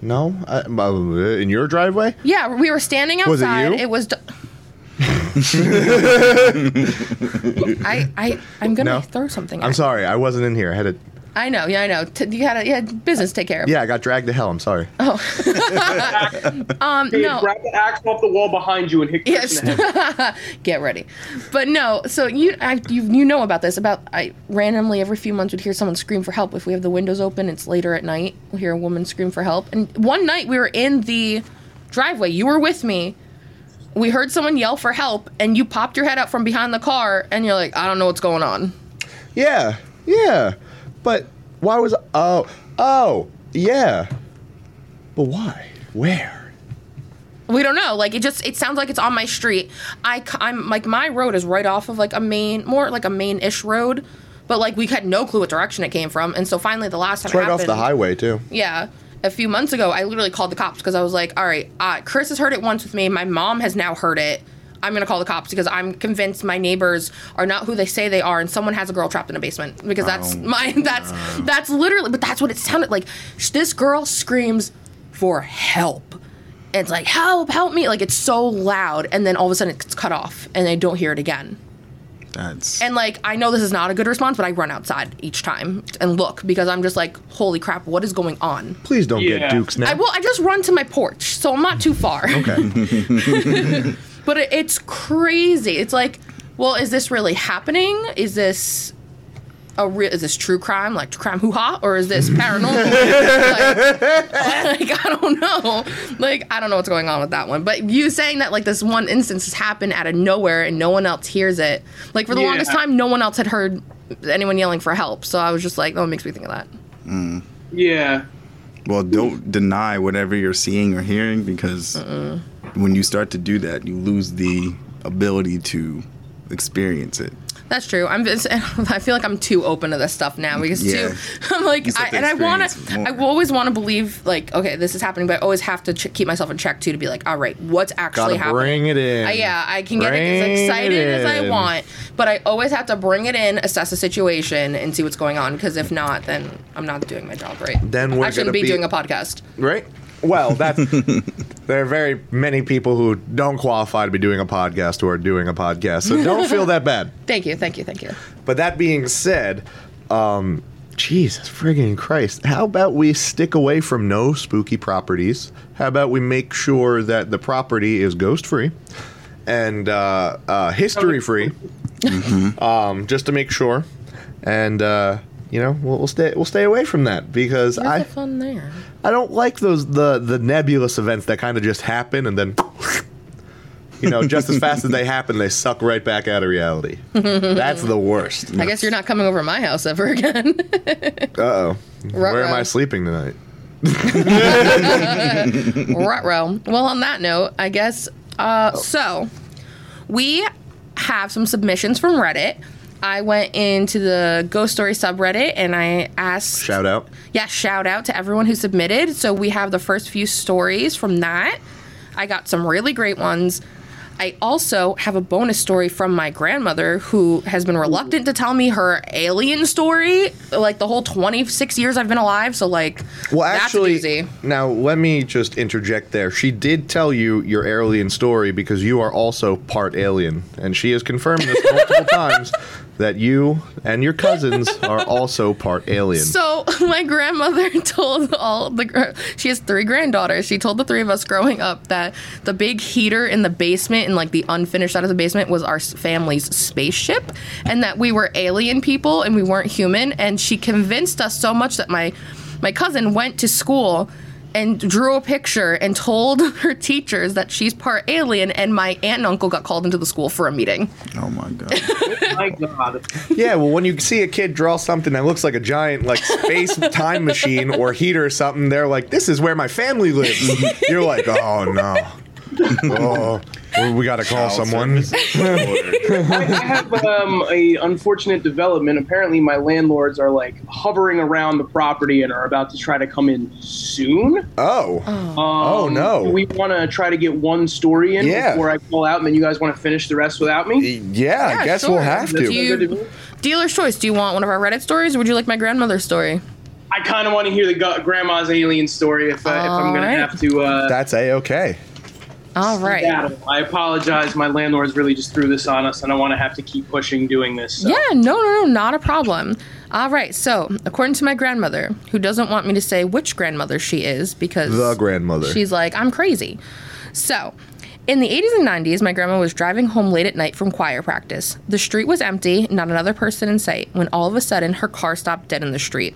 Speaker 2: No, I, uh, in your driveway.
Speaker 1: Yeah, we were standing
Speaker 2: Was it
Speaker 1: outside.
Speaker 2: you?
Speaker 1: It was. D- I I I'm gonna
Speaker 2: No.
Speaker 1: throw something.
Speaker 2: I'm sorry, I wasn't in here. I had to.
Speaker 1: You. I know. Yeah, I know. T- you had a yeah business to take care of.
Speaker 2: Yeah, I got dragged to hell. I'm sorry. Oh.
Speaker 1: Um.
Speaker 3: Hey,
Speaker 1: No.
Speaker 3: grab the axe off the wall behind you and hit
Speaker 1: Yes.
Speaker 3: in the head.
Speaker 1: Get ready. But no. So you I, you you know about this? About I randomly every few months would hear someone scream for help. If we have the windows open, it's later at night. We'll hear a woman scream for help. And one night we were in the driveway. You were with me. We heard someone yell for help, and you popped your head out from behind the car, and you're like, I don't know what's going on.
Speaker 2: Yeah, yeah, but why was? Oh, oh, yeah, but why? Where?
Speaker 1: We don't know. Like it just it sounds like it's on my street. I I'm like my road is right off of like a main, more like a main-ish road, but like we had no clue what direction it came from. And so finally, the last time
Speaker 2: It's right
Speaker 1: it
Speaker 2: off the highway too.
Speaker 1: Yeah, a few months ago, I literally called the cops because I was like, all right, uh, Chris has heard it once with me. My mom has now heard it. I'm gonna call the cops because I'm convinced my neighbors are not who they say they are, and someone has a girl trapped in a basement. Because oh, that's
Speaker 2: Oh,
Speaker 1: my that's that's literally, but that's what it sounded like. This girl screams for help. And it's like help, help me! Like it's so loud, and then all of a sudden it's cut off, and I don't hear it again.
Speaker 4: That's
Speaker 1: And like I know this is not a good response, but I run outside each time and look because I'm just like, holy crap, what is going on?
Speaker 2: Please don't
Speaker 3: Yeah.
Speaker 2: get Dukes now.
Speaker 1: I will. I just run to my porch, so I'm not too far.
Speaker 2: okay.
Speaker 1: But it, it's crazy. It's like, well, is this really happening? Is this a real? Is this true crime, like crime hoo ha, or is this paranormal? like, like, I don't know. Like I don't know what's going on with that one. But you saying that like this one instance has happened out of nowhere and no one else hears it. Like for the
Speaker 3: Yeah.
Speaker 1: longest time, no one else had heard anyone yelling for help. So I was just like, oh, it makes me think of that. Mm.
Speaker 3: Yeah.
Speaker 4: well, don't deny whatever you're seeing or hearing because when you start to do that, you lose the ability to experience it.
Speaker 1: That's true. I'm. Just, I feel like I'm too open to this stuff now because
Speaker 4: Yeah.
Speaker 1: too. I'm like, I, and I want to. I always want to believe like, okay, this is happening, but I always have to ch- keep myself in check too to be like, all right, what's actually
Speaker 2: Gotta
Speaker 1: happening?
Speaker 2: bring it in.
Speaker 1: Uh, yeah, I can get
Speaker 2: Bring
Speaker 1: as excited as I want, but I always have to bring it in, assess the situation, and see what's going on. Because if not, then I'm not doing my job right.
Speaker 2: Then we're
Speaker 1: I shouldn't
Speaker 2: gonna
Speaker 1: be,
Speaker 2: be-
Speaker 1: doing a podcast.
Speaker 2: Right? Well, that's there are very many people who don't qualify to be doing a podcast who are doing a podcast, so don't feel that bad.
Speaker 1: Thank you, thank you, thank you.
Speaker 2: But that being said, um, Jesus friggin' Christ, how about we stick away from no spooky properties? How about we make sure that the property is ghost free and uh, uh, history free, um, just to make sure. And uh, you know, we'll, we'll stay we'll stay away from that because
Speaker 1: Where's
Speaker 2: I
Speaker 1: the fun there?
Speaker 2: I don't like those the the nebulous events that kind of just happen and then you know just as fast as they happen they suck right back out of reality. That's the worst.
Speaker 1: I guess you're not coming over to my house ever again.
Speaker 2: Uh oh. Where am I sleeping tonight?
Speaker 1: Ruh-roh. Well, on that note, I guess. Uh, So, we have some submissions from Reddit. I went into the Ghost Story subreddit and I asked.
Speaker 2: Shout out.
Speaker 1: Yeah, shout out to everyone who submitted. So we have the first few stories from that. I got some really great ones. I also have a bonus story from my grandmother who has been reluctant to tell me her alien story like the whole 26 years I've been alive. So, like,
Speaker 2: Well,
Speaker 1: that's
Speaker 2: actually, now let me just interject there. She did tell you your alien story because you are also part alien, and she has confirmed this multiple times that you and your cousins are also part alien.
Speaker 1: So my grandmother told all the gr- she has three granddaughters. She told the three of us growing up that the big heater in the basement and like the unfinished side of the basement was our family's spaceship, and that we were alien people and we weren't human. And she convinced us so much that my my cousin went to school and drew a picture and told her teachers that she's part alien and my aunt and uncle got called into the school for a meeting.
Speaker 4: Oh my god.
Speaker 3: Oh my God.
Speaker 2: yeah, well, when you see a kid draw something that looks like a giant like space time machine or heater or something, they're like, "This is where my family lives." You're like, "Oh no." Oh, well, we got to call
Speaker 4: Child
Speaker 2: someone.
Speaker 4: services.
Speaker 3: I I have um, a unfortunate development. Apparently, my landlords are like hovering around the property and are about to try to come in soon.
Speaker 2: Oh,
Speaker 3: Um,
Speaker 2: Oh, no.
Speaker 3: do We want to try to get one story in
Speaker 2: Yeah.
Speaker 3: before I pull out, and then you guys want to finish the rest without me.
Speaker 2: yeah. I guess
Speaker 1: sure.
Speaker 2: we'll have to.
Speaker 1: you- Dealer's choice. Do you want one of our Reddit stories or would you like my grandmother's story?
Speaker 3: I kind of want to hear the grandma's alien story if, uh, if I'm going
Speaker 1: Alright.
Speaker 3: to have to. Uh,
Speaker 2: That's a okay.
Speaker 1: All right.
Speaker 3: battle. I apologize. My landlords really just threw this on us, and I want to have to keep pushing doing this. so.
Speaker 1: Yeah, no, no, no, not a problem. All right, so according to my grandmother, who doesn't want me to say which grandmother she is because
Speaker 2: The grandmother.
Speaker 1: she's like, I'm crazy. So, in the 80s and 90s, my grandma was driving home late at night from choir practice. The street was empty, not another person in sight, when all of a sudden her car stopped dead in the street.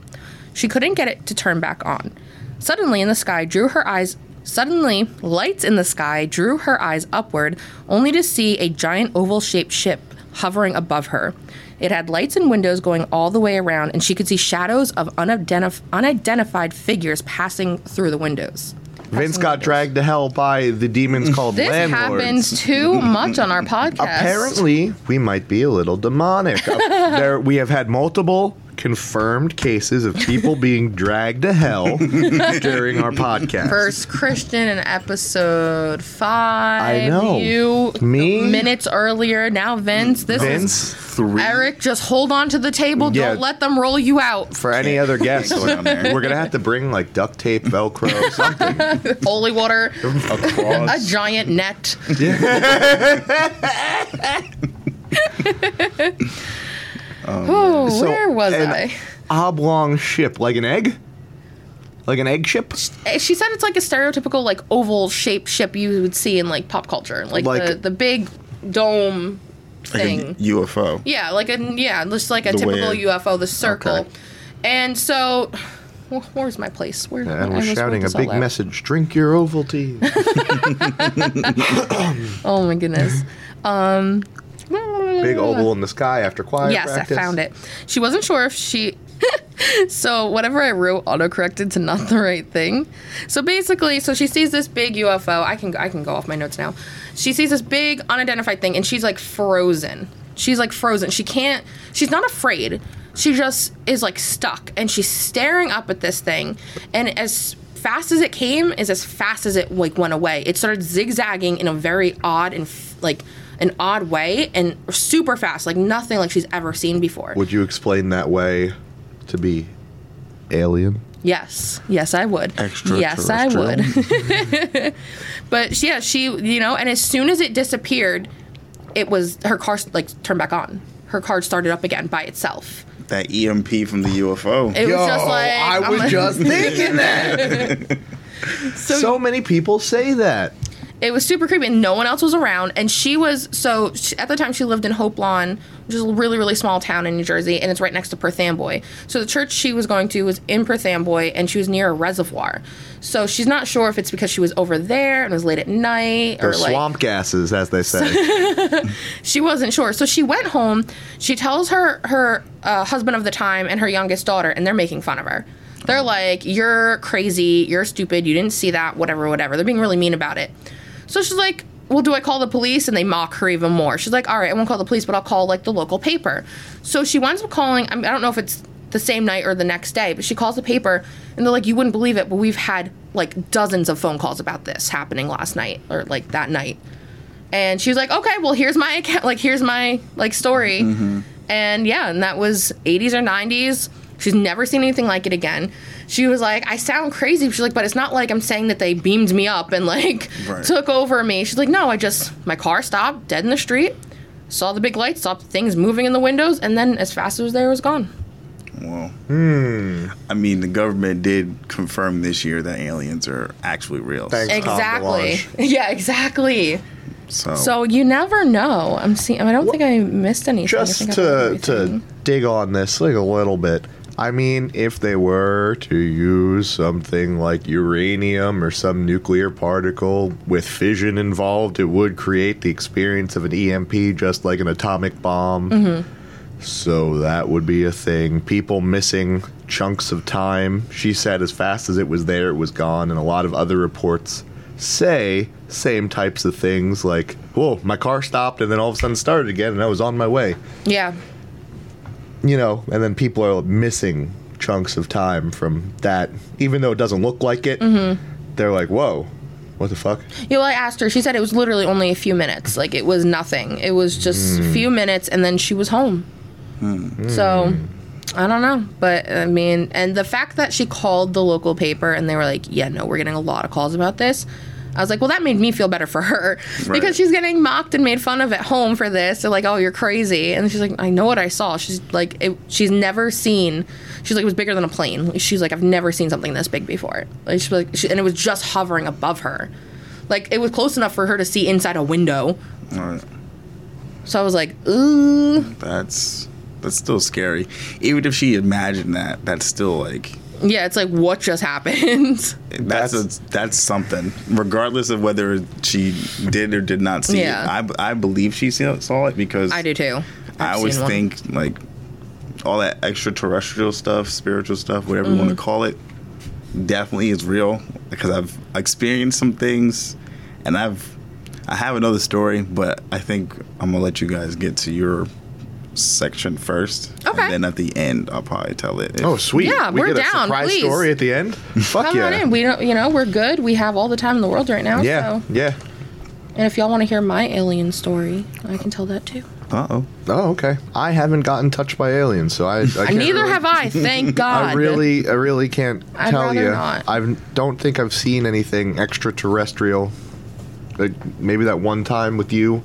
Speaker 1: She couldn't get it to turn back on. Suddenly, in the sky, drew her eyes. Suddenly, lights in the sky drew her eyes upward, only to see a giant oval shaped ship hovering above her. It had lights and windows going all the way around, and she could see shadows of unidentif- unidentified figures passing through the windows.
Speaker 2: Vince got dragged to hell by the demons called
Speaker 1: This
Speaker 2: landlords.
Speaker 1: happens too much on our podcast.
Speaker 2: Apparently, we might be a little demonic. There, we have had multiple confirmed cases of people being dragged to hell during our podcast.
Speaker 1: First Christian in episode five.
Speaker 2: I know.
Speaker 1: You
Speaker 2: Me?
Speaker 1: minutes earlier. Now Vince. This is
Speaker 2: Vince,
Speaker 4: Three.
Speaker 1: Eric. Just hold on to the table.
Speaker 2: Yeah.
Speaker 1: Don't let them roll you out.
Speaker 2: for any other guests,
Speaker 4: Go down there.
Speaker 2: we're gonna have to bring like duct tape, Velcro, something.
Speaker 1: Holy water. A
Speaker 4: Across.
Speaker 1: giant net. oh,
Speaker 2: So,
Speaker 1: where was I?
Speaker 2: Oblong ship, like an egg, like an egg ship.
Speaker 1: Eh, She said it's like a stereotypical like oval shaped ship you would see in like pop culture, like,
Speaker 2: Like-
Speaker 1: the the big dome
Speaker 4: Like
Speaker 1: thing.
Speaker 4: UFO.
Speaker 1: Yeah, like a yeah, just like a
Speaker 4: The
Speaker 1: typical
Speaker 4: way-
Speaker 1: UFO, the circle.
Speaker 2: Okay.
Speaker 1: And so, wh- where's my place? Where I
Speaker 2: And we're shouting a big message: "Drink your Ovaltine."
Speaker 1: Oh my goodness. Um,
Speaker 2: big oval in the sky after choir
Speaker 1: Yes,
Speaker 2: practice.
Speaker 1: I found it. She wasn't sure if she. so whatever I wrote autocorrected to not the right thing. So basically, so she sees this big UFO. I can I can go off my notes now. She sees this big unidentified thing, and she's like frozen. She's like frozen. She can't. She's not afraid. She just is like stuck, and she's staring up at this thing. And as fast as it came, is as fast as it like went away. It started zigzagging in a very odd and f- like an odd way, and super fast, like nothing like she's ever seen before.
Speaker 2: Would you explain that way to be alien?
Speaker 1: Yes, yes, I would. Yes, I would. but yeah, she, you know, and as soon as it disappeared, it was her car like turned back on. Her car started up again by itself.
Speaker 4: That EMP from the UFO.
Speaker 1: It was just like
Speaker 2: I
Speaker 1: I'm
Speaker 2: was
Speaker 1: like-
Speaker 2: just thinking that. so, many people say that.
Speaker 1: It was super creepy and no one else was around. And she was so she, at the time she lived in Hopelawn which is a really really small town in new jersey and it's right next to perth amboy. So the church she was going to was in perth amboy and she was near a reservoir. So she's not sure if it's because she was over there and it was late at night
Speaker 2: They're
Speaker 1: or like
Speaker 2: swamp gases, as they say.
Speaker 1: she wasn't sure. So she went home. She tells her her uh, husband of the time and her youngest daughter and they're making fun of her. They're like you're crazy. You're stupid. You didn't see that. Whatever whatever. They're being really mean about it so she's like well do i call the police? And they mock her even more. She's like all right i won't call the police but i'll call like the local paper. So she winds up calling I, mean, I don't know if it's the same night or the next day but she calls the paper and they're like you wouldn't believe it but we've had like dozens of phone calls about this happening last night or like that night. And she was like okay well here's my account like here's my like story. Mm-hmm. And yeah and that was 80s or 90s she's never seen anything like it again she was like i sound crazy she's like but it's not like i'm saying that they beamed me up and like
Speaker 4: Right.
Speaker 1: took over me she's like no i just my car stopped dead in the street saw the big lights, saw things moving in the windows, and then as fast as there, it was gone.
Speaker 4: Well, hmm. I mean, the government did confirm this year that aliens are actually real.
Speaker 2: Thanks. Tom
Speaker 1: Exactly. Yeah, exactly.
Speaker 4: So,
Speaker 1: So you never know. I'm seeing. I don't think I missed anything. I
Speaker 2: Just
Speaker 1: think I heard
Speaker 2: to to dig on this like a little bit. I mean, if they were to use something like uranium or some nuclear particle with fission involved, it would create the experience of an EMP, just like an atomic bomb.
Speaker 1: Mm-hmm.
Speaker 2: So that would be a thing. People missing chunks of time. She said as fast as it was there, it was gone. And a lot of other reports say same types of things like, whoa, my car stopped and then all of a sudden started again and I was on my way.
Speaker 1: Yeah.
Speaker 2: You know, and then people are missing chunks of time from that. Even though it doesn't look like it, mm-hmm. they're like, whoa, what the fuck?
Speaker 1: You know, I asked her. She said it was literally only a few minutes. Like it was nothing. It was just a few minutes, and then she was home. Hmm. So hmm. I don't know, but I mean, and the fact that she called the local paper and they were like, "Yeah, no, we're getting a lot of calls about this." I was like, well, that made me feel better for her
Speaker 4: Right.
Speaker 1: because she's getting mocked and made fun of at home for this. They're like, oh, you're crazy. And she's like, I know what I saw. She's like, it, she's never seen, she's like, it was bigger than a plane. She's like, I've never seen something this big before. Like, she's like, she, and it was just hovering above her. Like, it was close enough for her to see inside a window.
Speaker 4: right,
Speaker 1: So I was like, ooh.
Speaker 4: that's that's still scary. Even if she imagined that, that's still like
Speaker 1: Yeah, it's like, what just happened?
Speaker 4: that's a, that's something. Regardless of whether she did or did not see
Speaker 1: Yeah.
Speaker 4: it, I, I believe she saw it because
Speaker 1: I do too.
Speaker 4: I
Speaker 1: I've
Speaker 4: always
Speaker 1: seen one.
Speaker 4: think like all that extraterrestrial stuff, spiritual stuff, whatever you want
Speaker 1: Mm-hmm.
Speaker 4: to call it, definitely is real because I've experienced some things, and I've I have another story, but I think I'm gonna let you guys get to your section first.
Speaker 1: Okay.
Speaker 4: And then at the end, I'll probably tell it. if-
Speaker 2: Oh, sweet.
Speaker 1: Yeah,
Speaker 2: we
Speaker 1: we're
Speaker 2: get a
Speaker 1: down,
Speaker 2: surprise
Speaker 1: please.
Speaker 2: story at the end. Fuck
Speaker 1: Come
Speaker 2: yeah.
Speaker 1: on in. We don't, you know, we're good. We have all the time in the world right now.
Speaker 2: yeah,
Speaker 1: So.
Speaker 2: yeah.
Speaker 1: And if y'all want to hear my alien story, I can tell that too.
Speaker 4: Uh oh.
Speaker 2: Oh, okay. I haven't gotten touched by aliens, so I. I can't
Speaker 1: Neither
Speaker 2: really-
Speaker 1: have I. Thank God.
Speaker 2: I really, I really can't
Speaker 1: I'd
Speaker 2: tell
Speaker 1: rather
Speaker 2: you.
Speaker 1: not.
Speaker 2: I don't think I've seen anything extraterrestrial. Like maybe that one time with you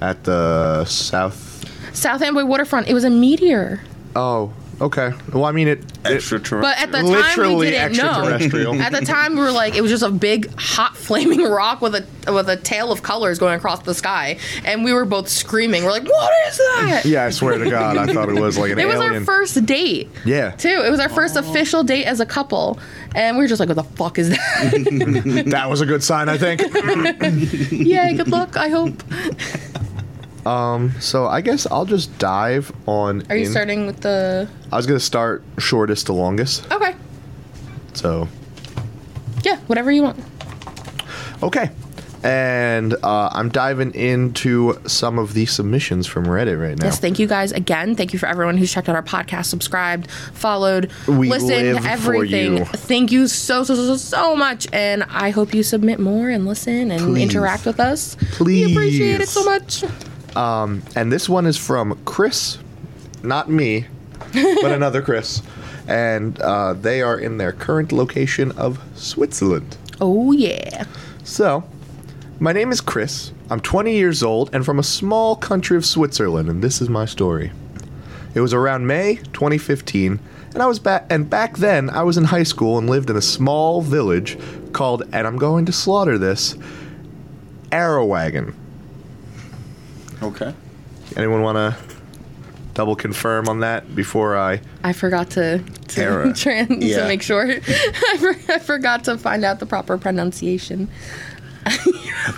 Speaker 2: at the south.
Speaker 1: South Amboy waterfront. It was a meteor.
Speaker 2: Oh, okay. Well, I mean it. it
Speaker 4: Extraterrestrial.
Speaker 1: But at the time we
Speaker 2: literally
Speaker 1: didn't know.
Speaker 2: extraterrestrial.
Speaker 1: At the time we were like, it was just a big hot flaming rock with a with a tail of colors going across the sky, and we were both screaming. We're like, "What is that?"
Speaker 2: yeah, I swear to God, I thought it was like an
Speaker 1: It was
Speaker 2: alien.
Speaker 1: our first date.
Speaker 2: yeah,
Speaker 1: Too. It was our first official date as a couple, and we were just like, "What the fuck is that?"
Speaker 2: that was a good sign, I think.
Speaker 1: Yay! Good luck. I hope.
Speaker 2: So I guess I'll just dive on.
Speaker 1: Are you
Speaker 2: in-
Speaker 1: starting with the?
Speaker 2: I was gonna start shortest to longest.
Speaker 1: Okay.
Speaker 2: So
Speaker 1: Yeah. Whatever you want.
Speaker 2: Okay. And uh, I'm diving into some of the submissions from Reddit right now.
Speaker 1: Yes, thank you guys again. Thank you for everyone who's checked out our podcast, subscribed, followed,
Speaker 2: We
Speaker 1: listened, everything.
Speaker 2: you.
Speaker 1: Thank you so, so, so, so much. And I hope you submit more and listen and
Speaker 2: Please.
Speaker 1: interact with us. Please, We appreciate it so much.
Speaker 2: And this one is from Chris, not me, but another Chris. And uh, they are in their current location of Switzerland.
Speaker 1: Oh, yeah.
Speaker 2: So, my name is Chris. I'm 20 years old and from a small country of Switzerland, and this is my story. It was around May 2015, and I was back and back then I was in high school and lived in a small village called and I'm going to slaughter this Arrowwagon.
Speaker 4: Okay.
Speaker 2: Anyone want to double confirm on that before I
Speaker 1: I forgot to, to,
Speaker 4: Era.
Speaker 1: trans,
Speaker 4: Yeah.
Speaker 1: to make sure. I, for, I forgot to find out the proper pronunciation.
Speaker 4: I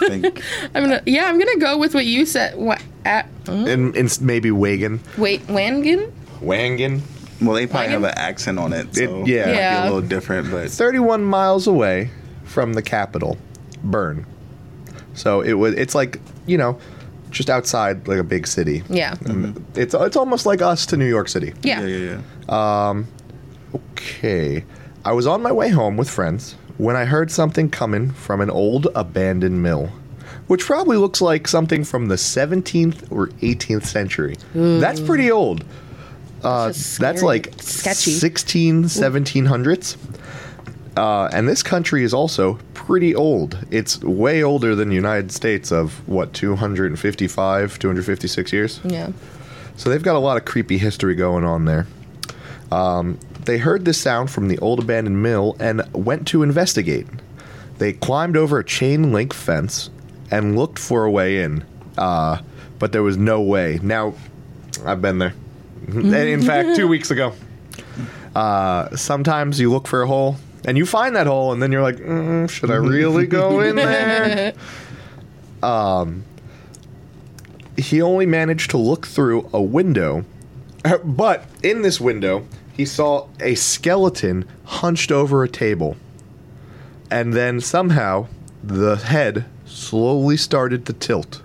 Speaker 4: think
Speaker 1: I'm gonna, yeah, I'm gonna go with what you said. What at? hmm?
Speaker 2: in, in maybe Wagon.
Speaker 1: Wait, Wangan?
Speaker 2: Wangan.
Speaker 4: well they probably have an accent on it, so
Speaker 2: It- yeah.
Speaker 4: it might be
Speaker 1: Yeah.
Speaker 4: a little different, but
Speaker 2: 31 miles away from the capital, Bern. So it was. It's like you know, just outside like a big city.
Speaker 1: Yeah.
Speaker 2: And It's it's almost like us to New York City.
Speaker 1: Yeah.
Speaker 4: yeah, yeah, yeah.
Speaker 2: Okay. I was on my way home with friends when I heard something coming from an old abandoned mill, which probably looks like something from the 17th or 18th century. That's pretty old. Uh,
Speaker 1: That's
Speaker 2: that's like
Speaker 1: Sketchy.
Speaker 2: 16, 1700s. Uh, and this country is also pretty old. It's way older than the United States of what 255, 256 years.
Speaker 1: Yeah.
Speaker 2: So they've got a lot of creepy history going on there. Um, they heard this sound from the old abandoned mill and went to investigate. They climbed over a chain link fence and looked for a way in, uh, but there was no way. Now, I've been there. in fact, two weeks ago. Uh, sometimes you look for a hole and you find that hole, and then you're like, mm, should I really go in there? Um, he only managed to look through a window, but in this window, he saw a skeleton hunched over a table. And then somehow, the head slowly started to tilt.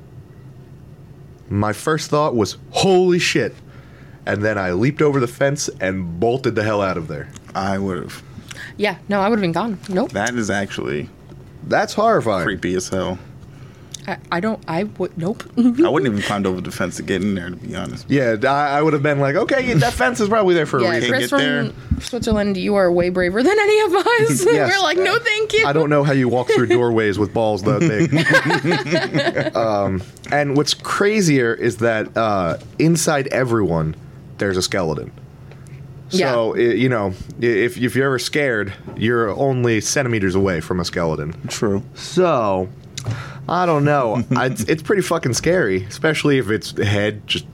Speaker 2: My first thought was, holy shit. And then I leaped over the fence and bolted the hell out of there.
Speaker 4: I would have.
Speaker 1: Yeah. No, I would have been gone. Nope.
Speaker 4: That is actually
Speaker 2: That's horrifying.
Speaker 4: creepy as hell.
Speaker 1: I, I don't. I would. Nope.
Speaker 4: I wouldn't even climbed over the fence to get in there, to be honest.
Speaker 2: Yeah, I, I would have been like, okay, yeah, that fence is probably there for a
Speaker 1: yeah,
Speaker 2: reason.
Speaker 4: Can't
Speaker 1: Chris
Speaker 4: get there.
Speaker 1: from Switzerland, you are way braver than any of us.
Speaker 2: Yes.
Speaker 1: We're like, no, thank you.
Speaker 2: I don't know how you walk through doorways with balls that big. um, and what's crazier is that uh, inside everyone, there's a skeleton. So i you know, if if you're ever scared, you're only centimeters away from a skeleton.
Speaker 4: True.
Speaker 2: So, I don't know. I, it's, it's pretty fucking scary, especially if its head just.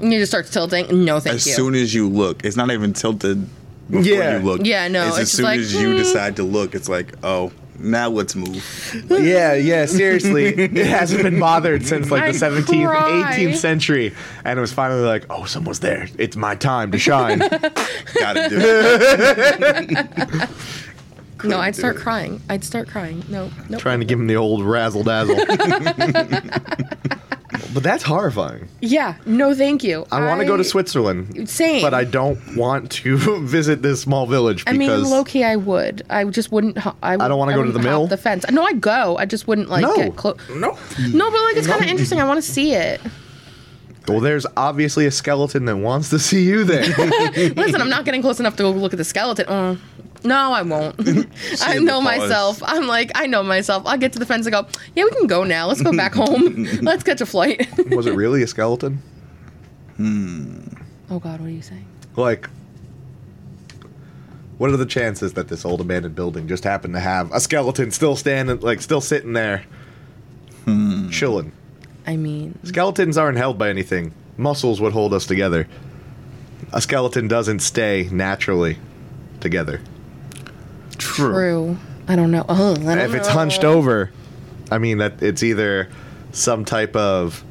Speaker 1: And you just starts tilting. No, thank
Speaker 4: As
Speaker 1: you.
Speaker 4: As soon as you look, it's not even tilted before
Speaker 2: Yeah.
Speaker 4: you look.
Speaker 1: Yeah, no,
Speaker 4: It's,
Speaker 1: it's
Speaker 4: as
Speaker 1: just
Speaker 4: soon
Speaker 1: like,
Speaker 4: as you
Speaker 1: hmm.
Speaker 4: decide to look, it's like, oh, now let's move.
Speaker 2: Yeah, yeah, seriously. it hasn't been bothered since like the
Speaker 1: I'd
Speaker 2: 17th,
Speaker 1: cry.
Speaker 2: 18th century. And it was finally like, oh, someone's there. It's my time to shine.
Speaker 4: Gotta do it.
Speaker 1: no, I'd start
Speaker 4: it.
Speaker 1: crying. I'd start crying. No, no.
Speaker 2: trying to give him the old razzle dazzle. but that's horrifying.
Speaker 1: Yeah, no, thank you.
Speaker 2: I, want to go to Switzerland,
Speaker 1: Same.
Speaker 2: but I don't want to visit this small village
Speaker 1: I
Speaker 2: because
Speaker 1: mean, low key, I would. I just wouldn't. hu- I,
Speaker 2: don't wanna go to
Speaker 1: wouldn't
Speaker 2: the
Speaker 1: hop
Speaker 2: mill.
Speaker 1: The fence. No, I'd go. I just wouldn't like
Speaker 2: no,
Speaker 1: get close.
Speaker 2: no.
Speaker 1: No, but like it's kind of interesting. I want to see it.
Speaker 2: Well, there's obviously a skeleton that wants to see you there.
Speaker 1: Listen, I'm not getting close enough to go look at the skeleton. Uh, no, I won't. I know myself. I'm like, I know myself. I'll get to the fence and go, yeah, we can go now. Let's go back home. Let's catch a flight.
Speaker 2: Was it really a skeleton? Hmm.
Speaker 1: Oh God, what are you saying?
Speaker 2: Like, what are the chances that this old abandoned building just happened to have a skeleton still standing, like still sitting there, hmm. chilling?
Speaker 1: I mean,
Speaker 2: Skeletons aren't held by anything. Muscles would hold us together. A skeleton doesn't stay naturally together.
Speaker 4: True.
Speaker 1: true. I don't know. Oh, I don't
Speaker 2: if it's
Speaker 1: know.
Speaker 2: hunched over, I mean that it's either some type of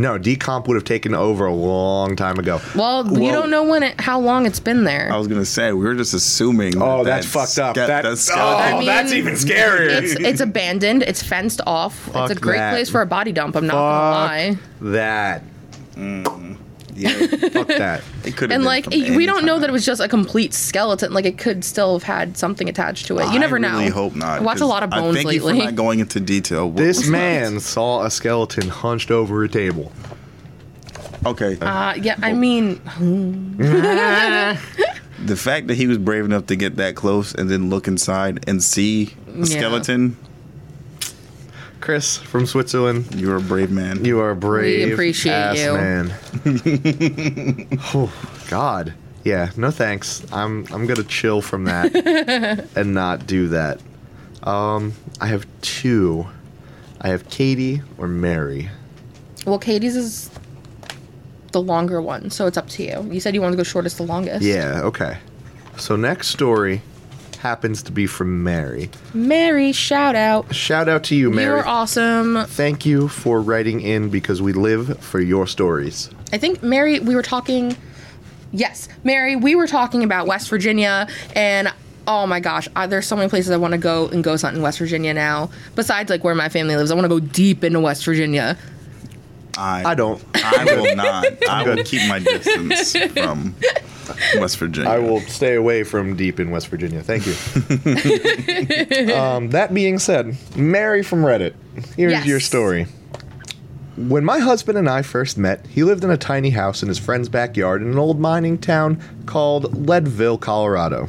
Speaker 2: no decomp would have taken over a long time ago.
Speaker 1: Well, you don't know when it, how long it's been there.
Speaker 4: I was gonna say we were just assuming.
Speaker 2: Oh,
Speaker 4: that
Speaker 2: that's fucked up.
Speaker 4: ske-
Speaker 2: That-
Speaker 4: that oh, skeleton.
Speaker 2: oh,
Speaker 1: mean,
Speaker 2: that's even scarier.
Speaker 1: It's it's abandoned. It's fenced off.
Speaker 2: Fuck
Speaker 1: it's a great
Speaker 2: that.
Speaker 1: place for a body dump. I'm not gonna lie.
Speaker 2: that. Mm.
Speaker 4: Yeah,
Speaker 2: Fuck that.
Speaker 4: it could have.
Speaker 1: And
Speaker 4: been
Speaker 1: like
Speaker 4: from
Speaker 1: we don't know that it was just a complete skeleton. Like it could still have had something attached to it. You never
Speaker 4: I
Speaker 1: know.
Speaker 4: really hope not.
Speaker 1: I watch a
Speaker 4: 'cause
Speaker 1: lot of bones
Speaker 4: I thank You
Speaker 1: lately.
Speaker 4: for not going into detail. What
Speaker 2: This
Speaker 4: was
Speaker 2: man saw a skeleton hunched over a table.
Speaker 4: Okay.
Speaker 1: Uh, yeah, I mean,
Speaker 4: the fact that he was brave enough to get that close and then look inside and see a
Speaker 1: Yeah.
Speaker 4: skeleton,
Speaker 2: Chris from Switzerland,
Speaker 4: you're a brave man.
Speaker 2: you are a brave.
Speaker 1: appreciate
Speaker 2: ass
Speaker 1: you.
Speaker 2: man. oh, God. Yeah, no thanks. I'm I'm gonna chill from that and not do that. Um, I have two. I have Katie or Mary.
Speaker 1: well, Katie's is the longer one, so it's up to you. You said you wanted to go shortest to longest.
Speaker 2: Yeah, okay. So next story happens to be from Mary.
Speaker 1: Mary, shout out.
Speaker 2: Shout out to you, Mary.
Speaker 1: You're awesome.
Speaker 2: Thank you for writing in because we live for your stories.
Speaker 1: I think Mary, we were talking. Yes, Mary, we were talking about West Virginia, and oh my gosh, I, there's so many places I want to go and ghost hunt in West Virginia now. Besides, like where my family lives, I want to go deep into West Virginia.
Speaker 4: I,
Speaker 2: I don't.
Speaker 4: I will not. I will keep my distance from West Virginia.
Speaker 2: I will stay away from deep in West Virginia. Thank you. um, that being said, Mary from Reddit. Here's
Speaker 1: Yes.
Speaker 2: your story. When my husband and I first met, he lived in a tiny house in his friend's backyard in an old mining town called Leadville, Colorado.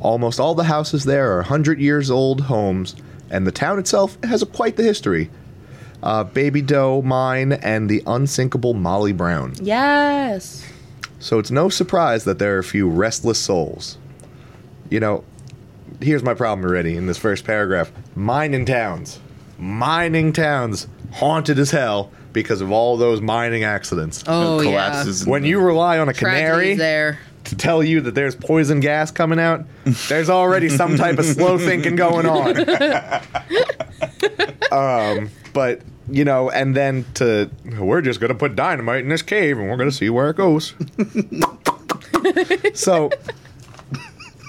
Speaker 2: Almost all the houses there are 100 years old homes, and the town itself has a, quite the history. Uh, Baby Doe Mine and the unsinkable Molly Brown.
Speaker 1: Yes.
Speaker 2: So it's no surprise that there are a few restless souls. You know, here's my problem already in this first paragraph mining towns. Mining towns haunted as hell because of all those mining accidents.
Speaker 1: Oh yeah.
Speaker 4: collapses.
Speaker 2: When you rely on a
Speaker 1: Tragedies
Speaker 2: canary
Speaker 1: there.
Speaker 2: to tell you that there's poison gas coming out, there's already some type of slow thinking going on. um, but you know, and then to we're just gonna put dynamite in this cave and we're gonna see where it goes. so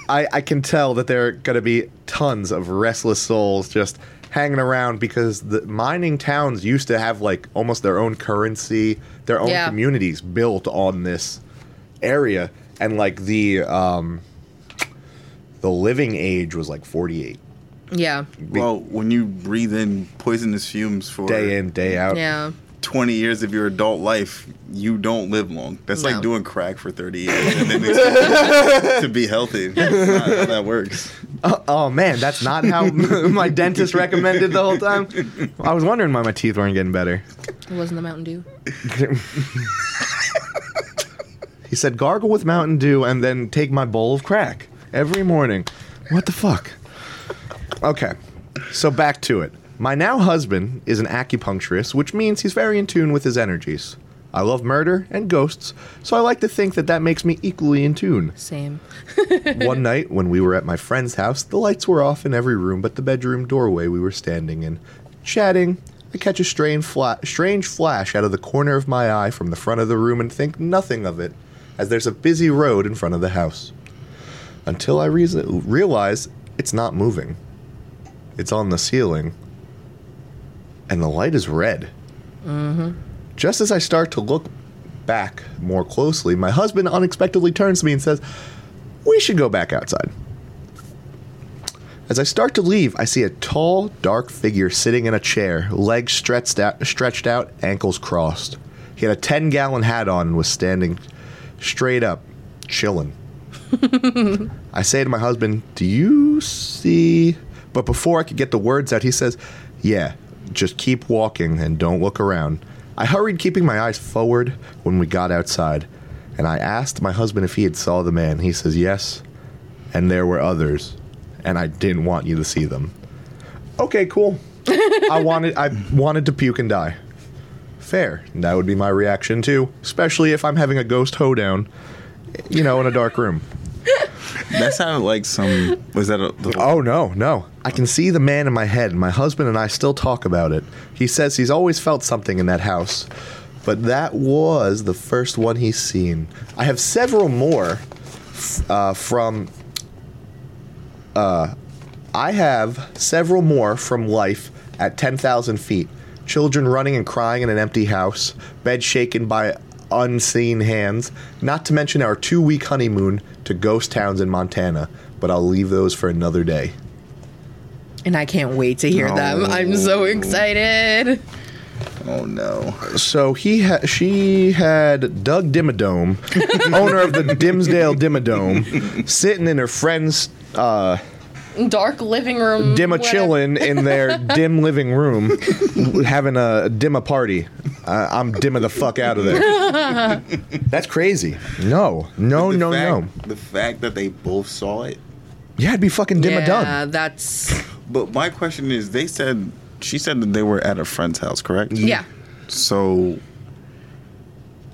Speaker 2: I, I can tell that there are going to be tons of restless souls just hanging around because the mining towns used to have like almost their own currency, their own
Speaker 1: Yeah.
Speaker 2: communities built on this area, and like the um, the living age was like forty eight
Speaker 1: Yeah.
Speaker 4: well, when you breathe in poisonous fumes for
Speaker 2: day in day out.
Speaker 1: Yeah.
Speaker 4: 20 years of your adult life, you don't live long. That's
Speaker 1: No.
Speaker 4: like doing crack for 30 years and then expecting to be healthy. That's not how that works.
Speaker 2: Oh, oh man, that's not how my dentist recommended the whole time. I was wondering why my teeth weren't getting better.
Speaker 1: It wasn't the Mountain Dew.
Speaker 2: He said, gargle with Mountain Dew and then take my bowl of crack every morning. What the fuck? Okay, so back to it. My now husband is an acupuncturist, which means he's very in tune with his energies. I love murder and ghosts, so I like to think that that makes me equally in tune.
Speaker 1: Same.
Speaker 2: One night, when we were at my friend's house, the lights were off in every room but the bedroom doorway we were standing in. Chatting, I catch a strange, fla- strange flash out of the corner of my eye from the front of the room and think nothing of it, as there's a busy road in front of the house. Until I reason- realize it's not moving. It's on the ceiling. And the light is red. Mm-hmm. Just as I start to look back more closely, my husband unexpectedly turns to me and says, We should go back outside. As I start to leave, I see a tall, dark figure sitting in a chair, legs stretched out, stretched out ankles crossed. He had a 10 gallon hat on and was standing straight up, chilling. I say to my husband, Do you see. But before I could get the words out, he says, Yeah, just keep walking and don't look around. I hurried, keeping my eyes forward when we got outside, and I asked my husband if he had saw the man. He says, Yes, and there were others, and I didn't want you to see them. Okay, cool. I wanted I wanted to puke and die. Fair. That would be my reaction too, especially if I'm having a ghost hoedown, you know, in a dark room.
Speaker 4: That sounded like some. Was that a. The,
Speaker 2: Oh no, no. I can see the man in my head. My husband and I still talk about it. He says he's always felt something in that house, but that was the first one he's seen. I have several more uh, from. Uh, I have several more from life at 10,000 feet. Children running and crying in an empty house, bed shaken by unseen hands, not to mention our two week honeymoon to ghost towns in Montana, but I'll leave those for another day.
Speaker 1: And I can't wait to hear them. I'm so excited.
Speaker 4: oh no.
Speaker 2: So he ha- she had Doug Dimmadome, owner of the Dimsdale Dimmadome, sitting in her friend's uh,
Speaker 1: Dark living room.
Speaker 2: dimma
Speaker 1: whatever.
Speaker 2: chillin' in their dim living room, having a dimma party. Uh, I'm dimma the fuck out of there. That's crazy. No, no,
Speaker 4: The
Speaker 2: no, no.
Speaker 4: The fact that they both saw it.
Speaker 2: Yeah, it'd be fucking dimma
Speaker 1: Yeah,
Speaker 2: done.
Speaker 1: that's
Speaker 4: But my question is they said. She said that they were at a friend's house, correct?
Speaker 1: yeah.
Speaker 4: So,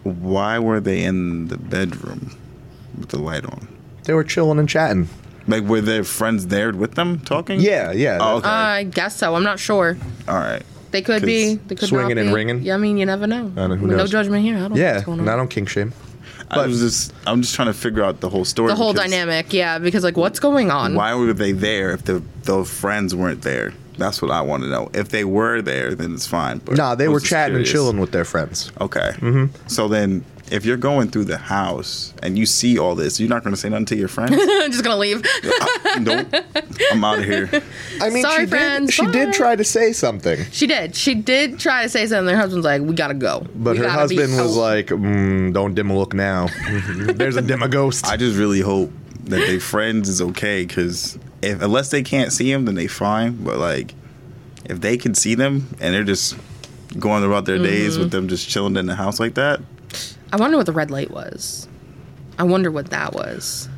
Speaker 4: why were they in the bedroom with the light on?
Speaker 2: They were chilling and chatting.
Speaker 4: Like, were their friends there with them talking?
Speaker 2: Yeah, yeah.
Speaker 4: Oh, okay.
Speaker 1: I guess so. I'm not sure.
Speaker 4: All right.
Speaker 1: They could be. They could
Speaker 2: Swinging
Speaker 1: not
Speaker 2: and
Speaker 1: be.
Speaker 2: ringing?
Speaker 1: Yeah, I mean, you never know.
Speaker 2: I know, who
Speaker 1: no
Speaker 2: knows?
Speaker 1: judgment here. I don't know
Speaker 2: yeah,
Speaker 1: what's going on.
Speaker 2: not on kink shame.
Speaker 4: I
Speaker 2: But-
Speaker 4: was just. I'm just trying to figure out the whole story.
Speaker 1: the whole
Speaker 4: because
Speaker 1: dynamic, yeah, because like, what's going on?
Speaker 4: Why were they there if the those friends weren't there? That's what I want to know. If they were there, then it's fine. But
Speaker 2: Nah, they
Speaker 4: I
Speaker 2: were
Speaker 4: was just
Speaker 2: chatting and
Speaker 4: curious.
Speaker 2: chilling with their friends.
Speaker 4: Okay. Mm-hmm. So then, if you're going through the house and you see all this, you're not going to say nothing to your friends.
Speaker 1: I'm just gonna leave.
Speaker 4: nope. I'm out of here.
Speaker 2: I mean,
Speaker 1: Sorry,
Speaker 2: she
Speaker 1: friends,
Speaker 2: did. She
Speaker 1: bye.
Speaker 2: did try to say something,
Speaker 1: she did. She did try to say something. Her husband's like, "We gotta go."
Speaker 2: but
Speaker 1: We
Speaker 2: her husband was
Speaker 1: out."
Speaker 2: like, mm, "Don't dim a look now. There's a dim a ghost."
Speaker 4: I just really hope that they friends is okay because if unless they can't see him, then they fine. But like, if they can see them and they're just going about their days
Speaker 1: Mm-hmm.
Speaker 4: with them just chilling in the house like that,
Speaker 1: I wonder what the red light was. I wonder what that was.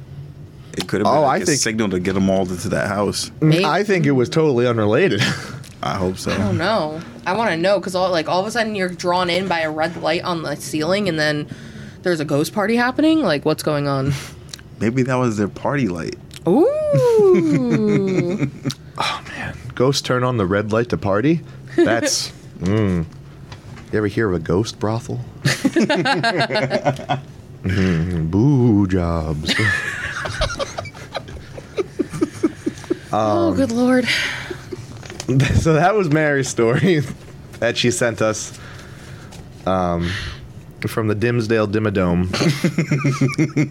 Speaker 4: it could have been
Speaker 2: Oh,
Speaker 4: like
Speaker 2: I
Speaker 4: a
Speaker 2: think-
Speaker 4: signal to get them all into that house.
Speaker 1: Maybe.
Speaker 2: I think it was totally unrelated.
Speaker 4: I hope so.
Speaker 1: I don't know. I want to know because all like all of a sudden you're drawn in by a red light on the ceiling, and then there's a ghost party happening. Like, what's going on?
Speaker 4: Maybe that was their party light.
Speaker 1: Ooh.
Speaker 2: Oh man, ghosts turn on the red light to party. That's. mm. You ever hear of a ghost brothel? Mhm, Boo jobs.
Speaker 1: oh, good lord.
Speaker 2: so that was Mary's story that she sent us um, from the Dimsdale Dimmadome.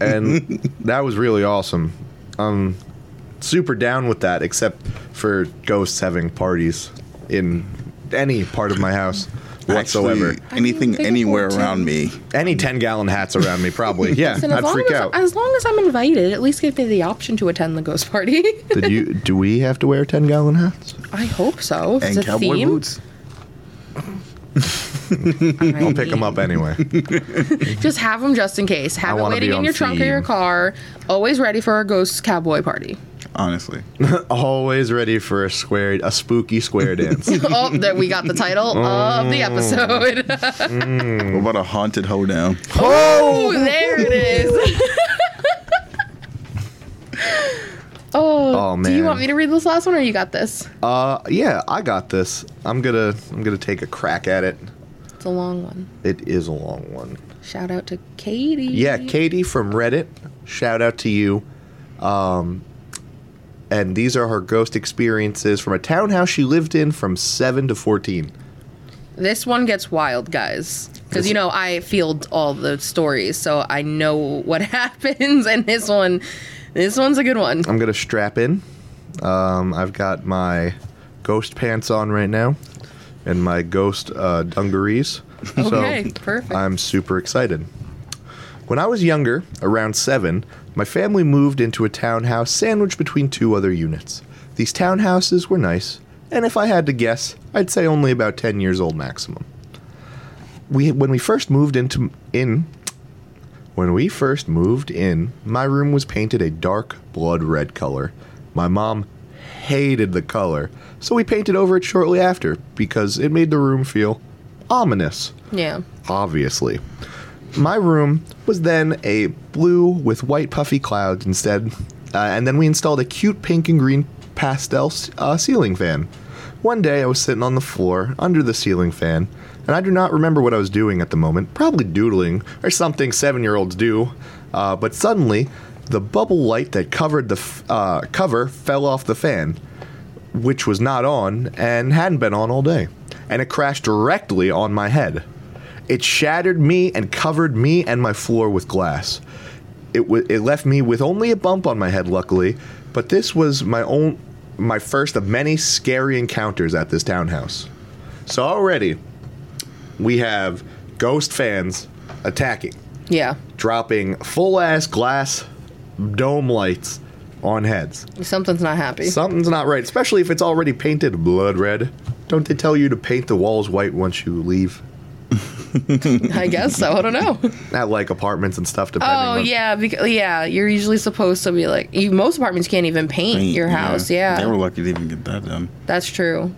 Speaker 2: and that was really awesome. Um, super down with that, except for ghosts having parties in any part of my house whatsoever.
Speaker 4: Actually, anything anywhere around me.
Speaker 2: any 10 gallon hats around me, probably. Yeah,
Speaker 1: Listen, as
Speaker 2: I'd
Speaker 1: long
Speaker 2: freak
Speaker 1: as,
Speaker 2: out.
Speaker 1: as long as I'm invited, at least give me the option to attend the ghost party.
Speaker 2: Did you? Do we have to wear 10 gallon hats?
Speaker 1: I hope so. If
Speaker 4: And
Speaker 1: it's a
Speaker 4: cowboy
Speaker 1: theme,
Speaker 4: boots.
Speaker 2: I'll pick them up anyway.
Speaker 1: Just have them just in case. Have it waiting
Speaker 2: be
Speaker 1: in
Speaker 2: on
Speaker 1: your trunk of your car. Always ready for a ghost cowboy party.
Speaker 4: Honestly.
Speaker 2: Always ready for a square, a spooky square dance.
Speaker 1: oh, that we got the title of the episode.
Speaker 4: What about a haunted hoedown?
Speaker 1: oh, there it is. oh,
Speaker 2: Oh,
Speaker 1: do you want me to read this last one, or you got this?
Speaker 2: Uh, yeah, I got this. I'm gonna, I'm gonna take a crack at it.
Speaker 1: It's a long one.
Speaker 2: It is a long one.
Speaker 1: Shout out to Katie.
Speaker 2: Yeah, Katie from Reddit. Shout out to you. Um, and these are her ghost experiences from a townhouse she lived in from seven to fourteen.
Speaker 1: This one gets wild, guys. Because you know I field all the stories, so I know what happens. And this one, this one's a good one.
Speaker 2: I'm gonna strap in. Um, I've got my ghost pants on right now, and my ghost uh, dungarees.
Speaker 1: Okay,
Speaker 2: so
Speaker 1: perfect.
Speaker 2: I'm super excited. When I was younger, around seven, my family moved into a townhouse sandwiched between two other units. These townhouses were nice, and if I had to guess, I'd say only about 10 years old maximum. We, when we first moved into in, when we first moved in, my room was painted a dark blood red color. My mom hated the color, so we painted over it shortly after because it made the room feel ominous
Speaker 1: yeah.
Speaker 2: obviously. My room was then a blue with white puffy clouds instead, uh, and then we installed a cute pink and green pastel uh, ceiling fan. One day I was sitting on the floor under the ceiling fan, and I do not remember what I was doing at the moment, probably doodling or something seven year olds do, uh, but suddenly the bubble light that covered the f- uh, cover fell off the fan which was not on and hadn't been on all day. And it crashed directly on my head. It shattered me and covered me and my floor with glass. It, w- it left me with only a bump on my head, luckily, but this was my own my first of many scary encounters at this townhouse. So already we have ghost fans attacking,
Speaker 1: Yeah.
Speaker 2: dropping full ass glass dome lights on heads.
Speaker 1: Something's not happy.
Speaker 2: Something's not right, especially if it's already painted blood red. Don't they tell you to paint the walls white once you leave?
Speaker 1: I guess so. I don't know.
Speaker 2: At like apartments and stuff, depending
Speaker 1: Oh
Speaker 2: on.
Speaker 1: yeah, because yeah, you're usually supposed to be like you, most apartments can't even paint, your house. Yeah,
Speaker 4: They were lucky to even get that done.
Speaker 1: that's true.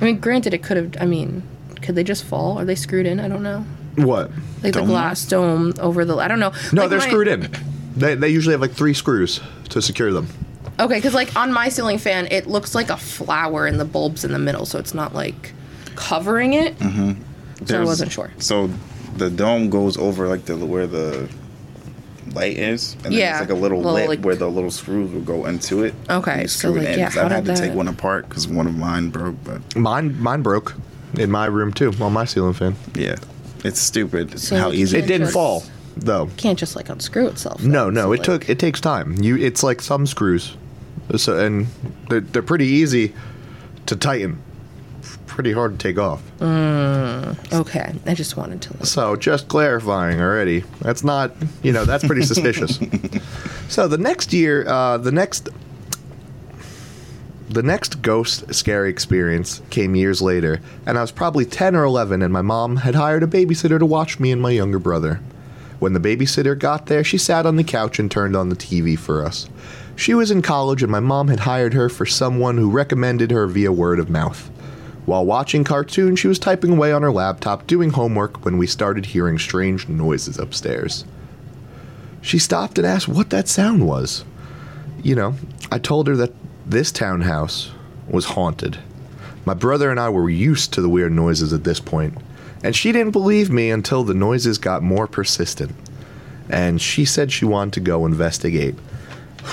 Speaker 1: I mean, granted, it could have. I mean, could they just fall? Are they screwed in? I don't know.
Speaker 2: What?
Speaker 1: Like
Speaker 4: Dome
Speaker 1: the glass dome over the. I don't know.
Speaker 2: No,
Speaker 1: Like
Speaker 2: they're
Speaker 1: my-
Speaker 2: screwed in. They, they usually have like three screws to secure them.
Speaker 1: Okay, because like on my ceiling fan, it looks like a flower and the bulbs in the middle, so it's not like covering it.
Speaker 2: Mm-hmm.
Speaker 1: So I wasn't sure.
Speaker 4: So the dome goes over like the where the light is, and then
Speaker 1: Yeah,
Speaker 4: there's like a little,
Speaker 1: little,
Speaker 4: lid
Speaker 1: like-
Speaker 4: where the little screws will go into it.
Speaker 1: Okay,
Speaker 4: and you
Speaker 1: so,
Speaker 4: screw it
Speaker 1: like,
Speaker 4: in,
Speaker 1: yeah,
Speaker 4: 'cause
Speaker 1: how
Speaker 4: I've had
Speaker 1: did
Speaker 4: to take one apart because one of mine broke. But
Speaker 2: Mine mine broke in my room too on my ceiling fan.
Speaker 4: yeah, it's stupid
Speaker 1: So
Speaker 4: how easy
Speaker 2: It didn't
Speaker 1: just-
Speaker 2: fall though.
Speaker 1: Can't just like unscrew itself.
Speaker 2: No, no,
Speaker 1: so,
Speaker 2: it
Speaker 1: like-
Speaker 2: took it takes time. You it's like some screws. So and they're, they're pretty easy to tighten. Pretty hard to take off.
Speaker 1: Okay, I just wanted to. Listen.
Speaker 2: So just clarifying already. That's not, you know, that's pretty suspicious. so the next year, uh, the next, the next ghost scary experience came years later, and I was probably ten or eleven, and my mom had hired a babysitter to watch me and my younger brother. When the babysitter got there, she sat on the couch and turned on the TV for us. She was in college, and my mom had hired her for someone who recommended her via word of mouth. While watching cartoons, she was typing away on her laptop doing homework when we started hearing strange noises upstairs. She stopped and asked what that sound was. You know, I told her that this townhouse was haunted. My brother and I were used to the weird noises at this point, and she didn't believe me until the noises got more persistent. And she said she wanted to go investigate.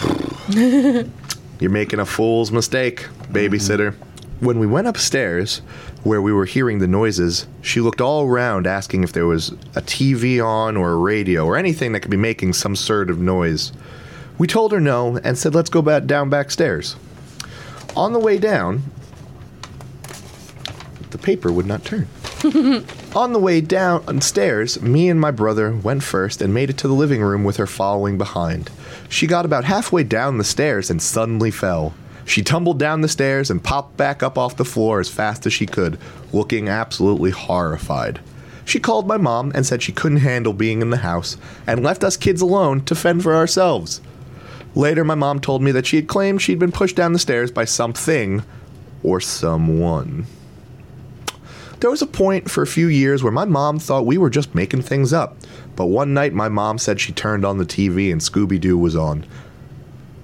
Speaker 2: You're making a fool's mistake, babysitter. When we went upstairs, where we were hearing the noises, she looked all around asking if there was a TV on or a radio or anything that could be making some sort of noise. We told her no and said, let's go back down backstairs. On the way down, the paper would not turn. On the way downstairs, me and my brother went first and made it to the living room with her following behind. She got about halfway down the stairs and suddenly fell. She tumbled down the stairs and popped back up off the floor as fast as she could, looking absolutely horrified. She called my mom and said she couldn't handle being in the house and left us kids alone to fend for ourselves. Later, my mom told me that she had claimed she'd been pushed down the stairs by something or someone. There was a point for a few years where my mom thought we were just making things up, but one night my mom said she turned on the TV and Scooby Doo was on.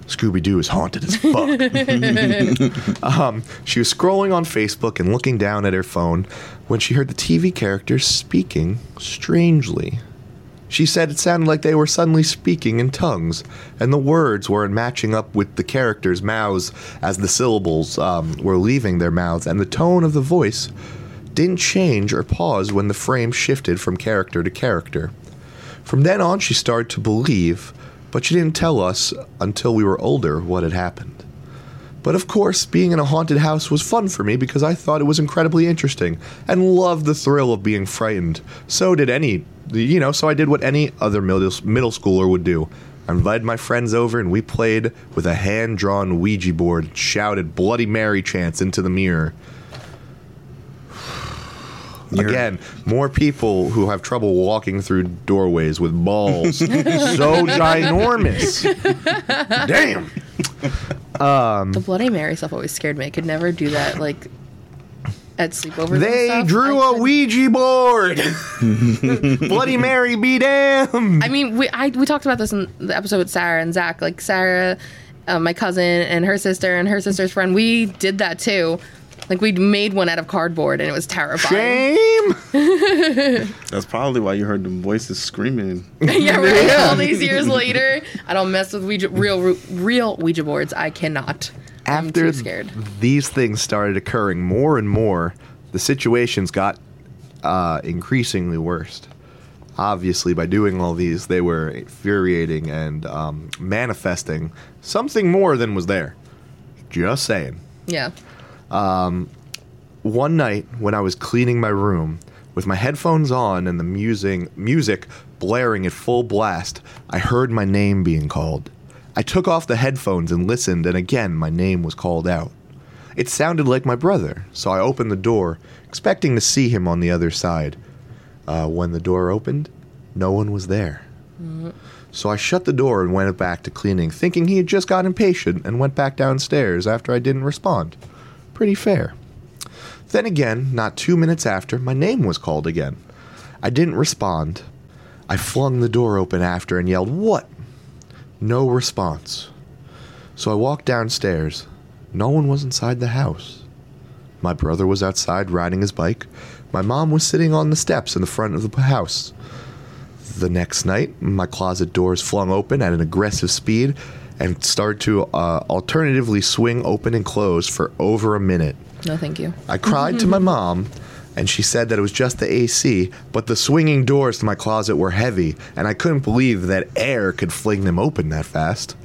Speaker 2: Scooby Doo is haunted as fuck. um, she was scrolling on Facebook and looking down at her phone when she heard the TV characters speaking strangely. She said it sounded like they were suddenly speaking in tongues, and the words weren't matching up with the characters' mouths as the syllables um, were leaving their mouths, and the tone of the voice didn't change or pause when the frame shifted from character to character. From then on, she started to believe, but she didn't tell us until we were older what had happened. But of course, being in a haunted house was fun for me because I thought it was incredibly interesting and loved the thrill of being frightened. So did any, you know, so I did what any other middle, middle schooler would do. I invited my friends over and we played with a hand drawn Ouija board, shouted Bloody Mary chants into the mirror.
Speaker 4: You're-
Speaker 2: Again, more people who have trouble walking through doorways with balls. so ginormous. Damn.
Speaker 1: The Bloody Mary stuff always scared me. I could never do that, like at sleepovers.
Speaker 2: They
Speaker 1: stuff.
Speaker 2: drew
Speaker 1: I
Speaker 2: a
Speaker 1: could-
Speaker 2: Ouija board. Bloody Mary be damned.
Speaker 1: I mean, we I we talked about this in the episode with Sarah and Zach. Like Sarah, uh, my cousin, and her sister, and her sister's friend. We did that too. Like we'd made one out of cardboard, and it was terrifying.
Speaker 2: Shame.
Speaker 4: That's probably why you heard the voices screaming.
Speaker 1: yeah, right.
Speaker 2: Yeah.
Speaker 1: All these years later, I don't mess with Ouija, real real Ouija boards. I cannot. I'm
Speaker 2: After
Speaker 1: too scared.
Speaker 2: these things started occurring more and more, the situations got uh, increasingly worse. Obviously, by doing all these, they were infuriating and um, manifesting something more than was there. Just saying.
Speaker 1: Yeah.
Speaker 2: One night when I was cleaning my room with my headphones on and the music music blaring at full blast, I heard my name being called. I took off the headphones and listened and again my name was called out. It sounded like my brother, so I opened the door, expecting to see him on the other side. Uh, when the door opened, no one was there. So I shut the door and went back to cleaning, thinking he had just got impatient and went back downstairs after I didn't respond. Pretty fair. Then again, not two minutes after, my name was called again. I didn't respond. I flung the door open after and yelled, What? No response. So I walked downstairs. No one was inside the house. My brother was outside riding his bike. My mom was sitting on the steps in the front of the house. The next night, my closet doors flung open at an aggressive speed and start to uh, alternatively swing open and close for over a minute.
Speaker 1: No, thank you.
Speaker 2: I cried to my mom, and she said that it was just the AC, but the swinging doors to my closet were heavy, and I couldn't believe that air could fling them open that fast.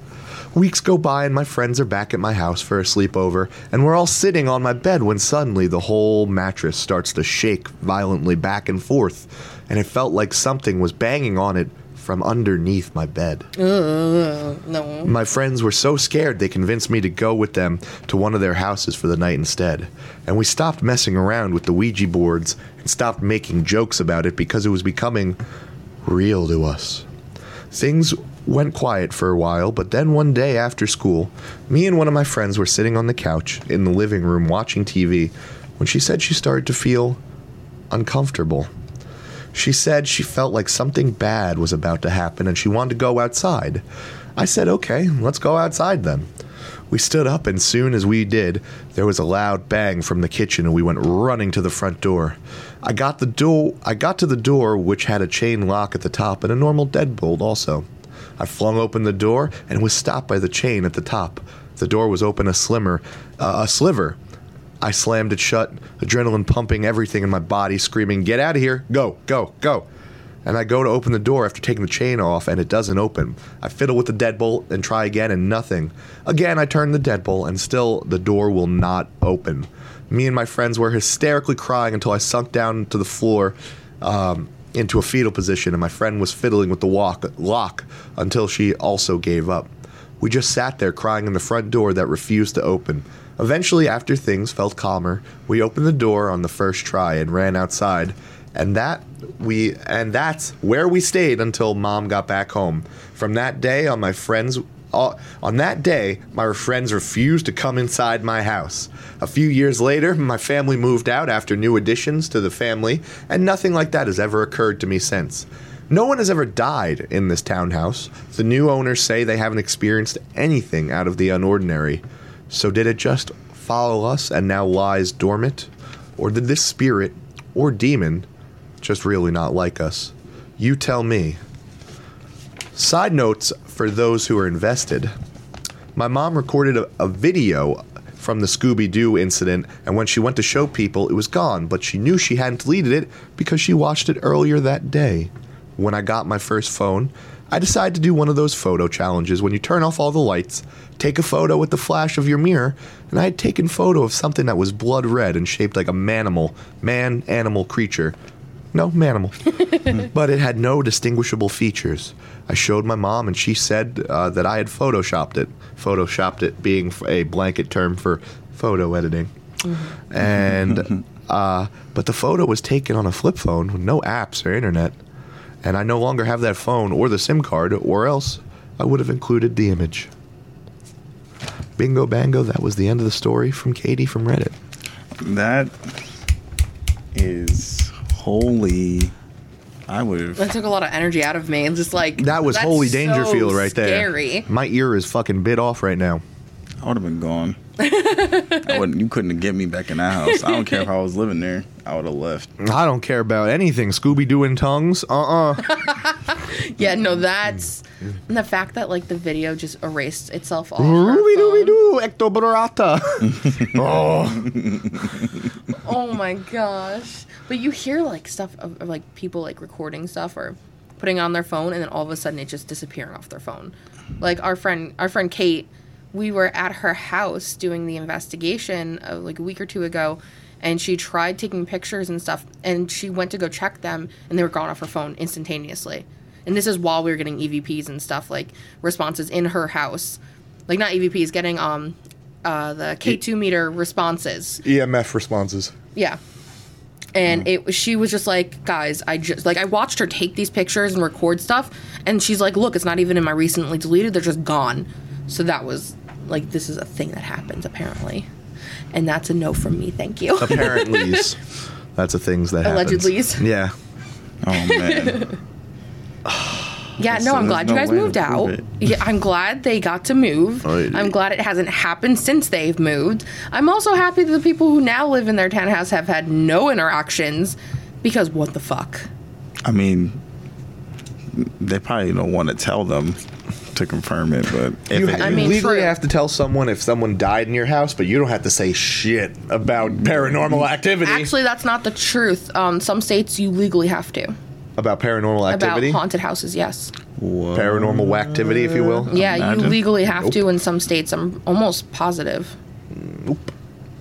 Speaker 2: Weeks go by and my friends are back at my house for a sleepover, and we're all sitting on my bed when suddenly the whole mattress starts to shake violently back and forth, and it felt like something was banging on it from underneath my bed.
Speaker 1: No.
Speaker 2: My friends were so scared they convinced me to go with them to one of their houses for the night instead. And we stopped messing around with the Ouija boards and stopped making jokes about it because it was becoming real to us. Things went quiet for a while, but then one day after school, me and one of my friends were sitting on the couch in the living room watching TV when she said she started to feel uncomfortable. She said she felt like something bad was about to happen and she wanted to go outside. I said, okay, let's go outside then. We stood up, and soon as we did, there was a loud bang from the kitchen, and we went running to the front door. I got the door. I got to the door, which had a chain lock at the top and a normal deadbolt also. I flung open the door and was stopped by the chain at the top. The door was open a slimmer, uh, a sliver. I slammed it shut, adrenaline pumping everything in my body, screaming, Get out of here! Go, go, go! And I go to open the door after taking the chain off, and it doesn't open. I fiddle with the deadbolt and try again, and nothing. Again, I turn the deadbolt, and still the door will not open. Me and my friends were hysterically crying until I sunk down to the floor um, into a fetal position, and my friend was fiddling with the walk, lock until she also gave up. We just sat there crying in the front door that refused to open. Eventually, after things felt calmer, we opened the door on the first try and ran outside. And that we and that's where we stayed until mom got back home. From that day on my friends uh, on that day, my friends refused to come inside my house. A few years later, my family moved out after new additions to the family, and nothing like that has ever occurred to me since. No one has ever died in this townhouse. The new owners say they haven't experienced anything out of the unordinary. So, did it just follow us and now lies dormant? Or did this spirit or demon just really not like us? You tell me. Side notes for those who are invested. My mom recorded a, a video from the Scooby Doo incident, and when she went to show people, it was gone, but she knew she hadn't deleted it because she watched it earlier that day. When I got my first phone, I decided to do one of those photo challenges when you turn off all the lights, take a photo with the flash of your mirror, and I had taken photo of something that was blood red and shaped like a manimal, man animal creature. No, manimal. but it had no distinguishable features. I showed my mom, and she said uh, that I had photoshopped it. Photoshopped it being a blanket term for photo editing. And, uh, but the photo was taken on a flip phone with no apps or internet. And I no longer have that phone or the SIM card, or else I would have included the image. Bingo bango, that was the end of the story from Katie from Reddit.
Speaker 4: That is holy. I would have.
Speaker 1: That took a lot of energy out of me. I'm just like
Speaker 2: That was
Speaker 1: that's
Speaker 2: holy
Speaker 1: so
Speaker 2: Dangerfield right there.
Speaker 1: Scary.
Speaker 2: My ear is fucking bit off right now.
Speaker 4: I would have been gone. I wouldn't. You couldn't get me back in that house. I don't care if I was living there. I would have left.
Speaker 2: I don't care about anything. Scooby Doo in tongues? Uh uh
Speaker 1: Yeah, no, that's and the fact that like the video just erased itself off. her
Speaker 2: Ruby dooby doo, ectoborata. oh.
Speaker 1: Oh my gosh! But you hear like stuff of, of like people like recording stuff or putting on their phone, and then all of a sudden it just disappearing off their phone. Like our friend, our friend Kate, we were at her house doing the investigation uh, like a week or two ago, and she tried taking pictures and stuff, and she went to go check them, and they were gone off her phone instantaneously. And this is while we were getting EVPs and stuff like responses in her house, like not EVPs, getting um, uh, the K2 meter responses.
Speaker 5: EMF responses.
Speaker 1: Yeah. And it she was just like, guys, I just like I watched her take these pictures and record stuff and she's like, look, it's not even in my recently deleted, they're just gone. So that was like this is a thing that happens apparently. And that's a no from me, thank you.
Speaker 2: Apparently. That's the things that happens.
Speaker 1: Allegedlys.
Speaker 2: Yeah.
Speaker 4: Oh man.
Speaker 1: yeah, no, I'm glad
Speaker 4: no
Speaker 1: you guys moved out. Yeah, I'm glad they got to move.
Speaker 2: Oh.
Speaker 1: I'm glad it hasn't happened since they've moved. I'm also happy that the people who now live in their townhouse have had no interactions because what the fuck?
Speaker 4: I mean, they probably don't want to tell them to confirm it, but if
Speaker 2: You
Speaker 4: it
Speaker 1: I
Speaker 4: is-
Speaker 1: mean,
Speaker 2: legally
Speaker 1: true.
Speaker 2: have to tell someone if someone died in your house, but you don't have to say shit about paranormal activity.
Speaker 1: Actually, that's not the truth. Um, some states you legally have to
Speaker 2: about paranormal activity.
Speaker 1: about haunted houses. Yes.
Speaker 2: paranormal activity, if you will.
Speaker 1: Yeah, you legally have
Speaker 2: Nope.
Speaker 1: to in some states. I'm almost positive.
Speaker 2: Nope.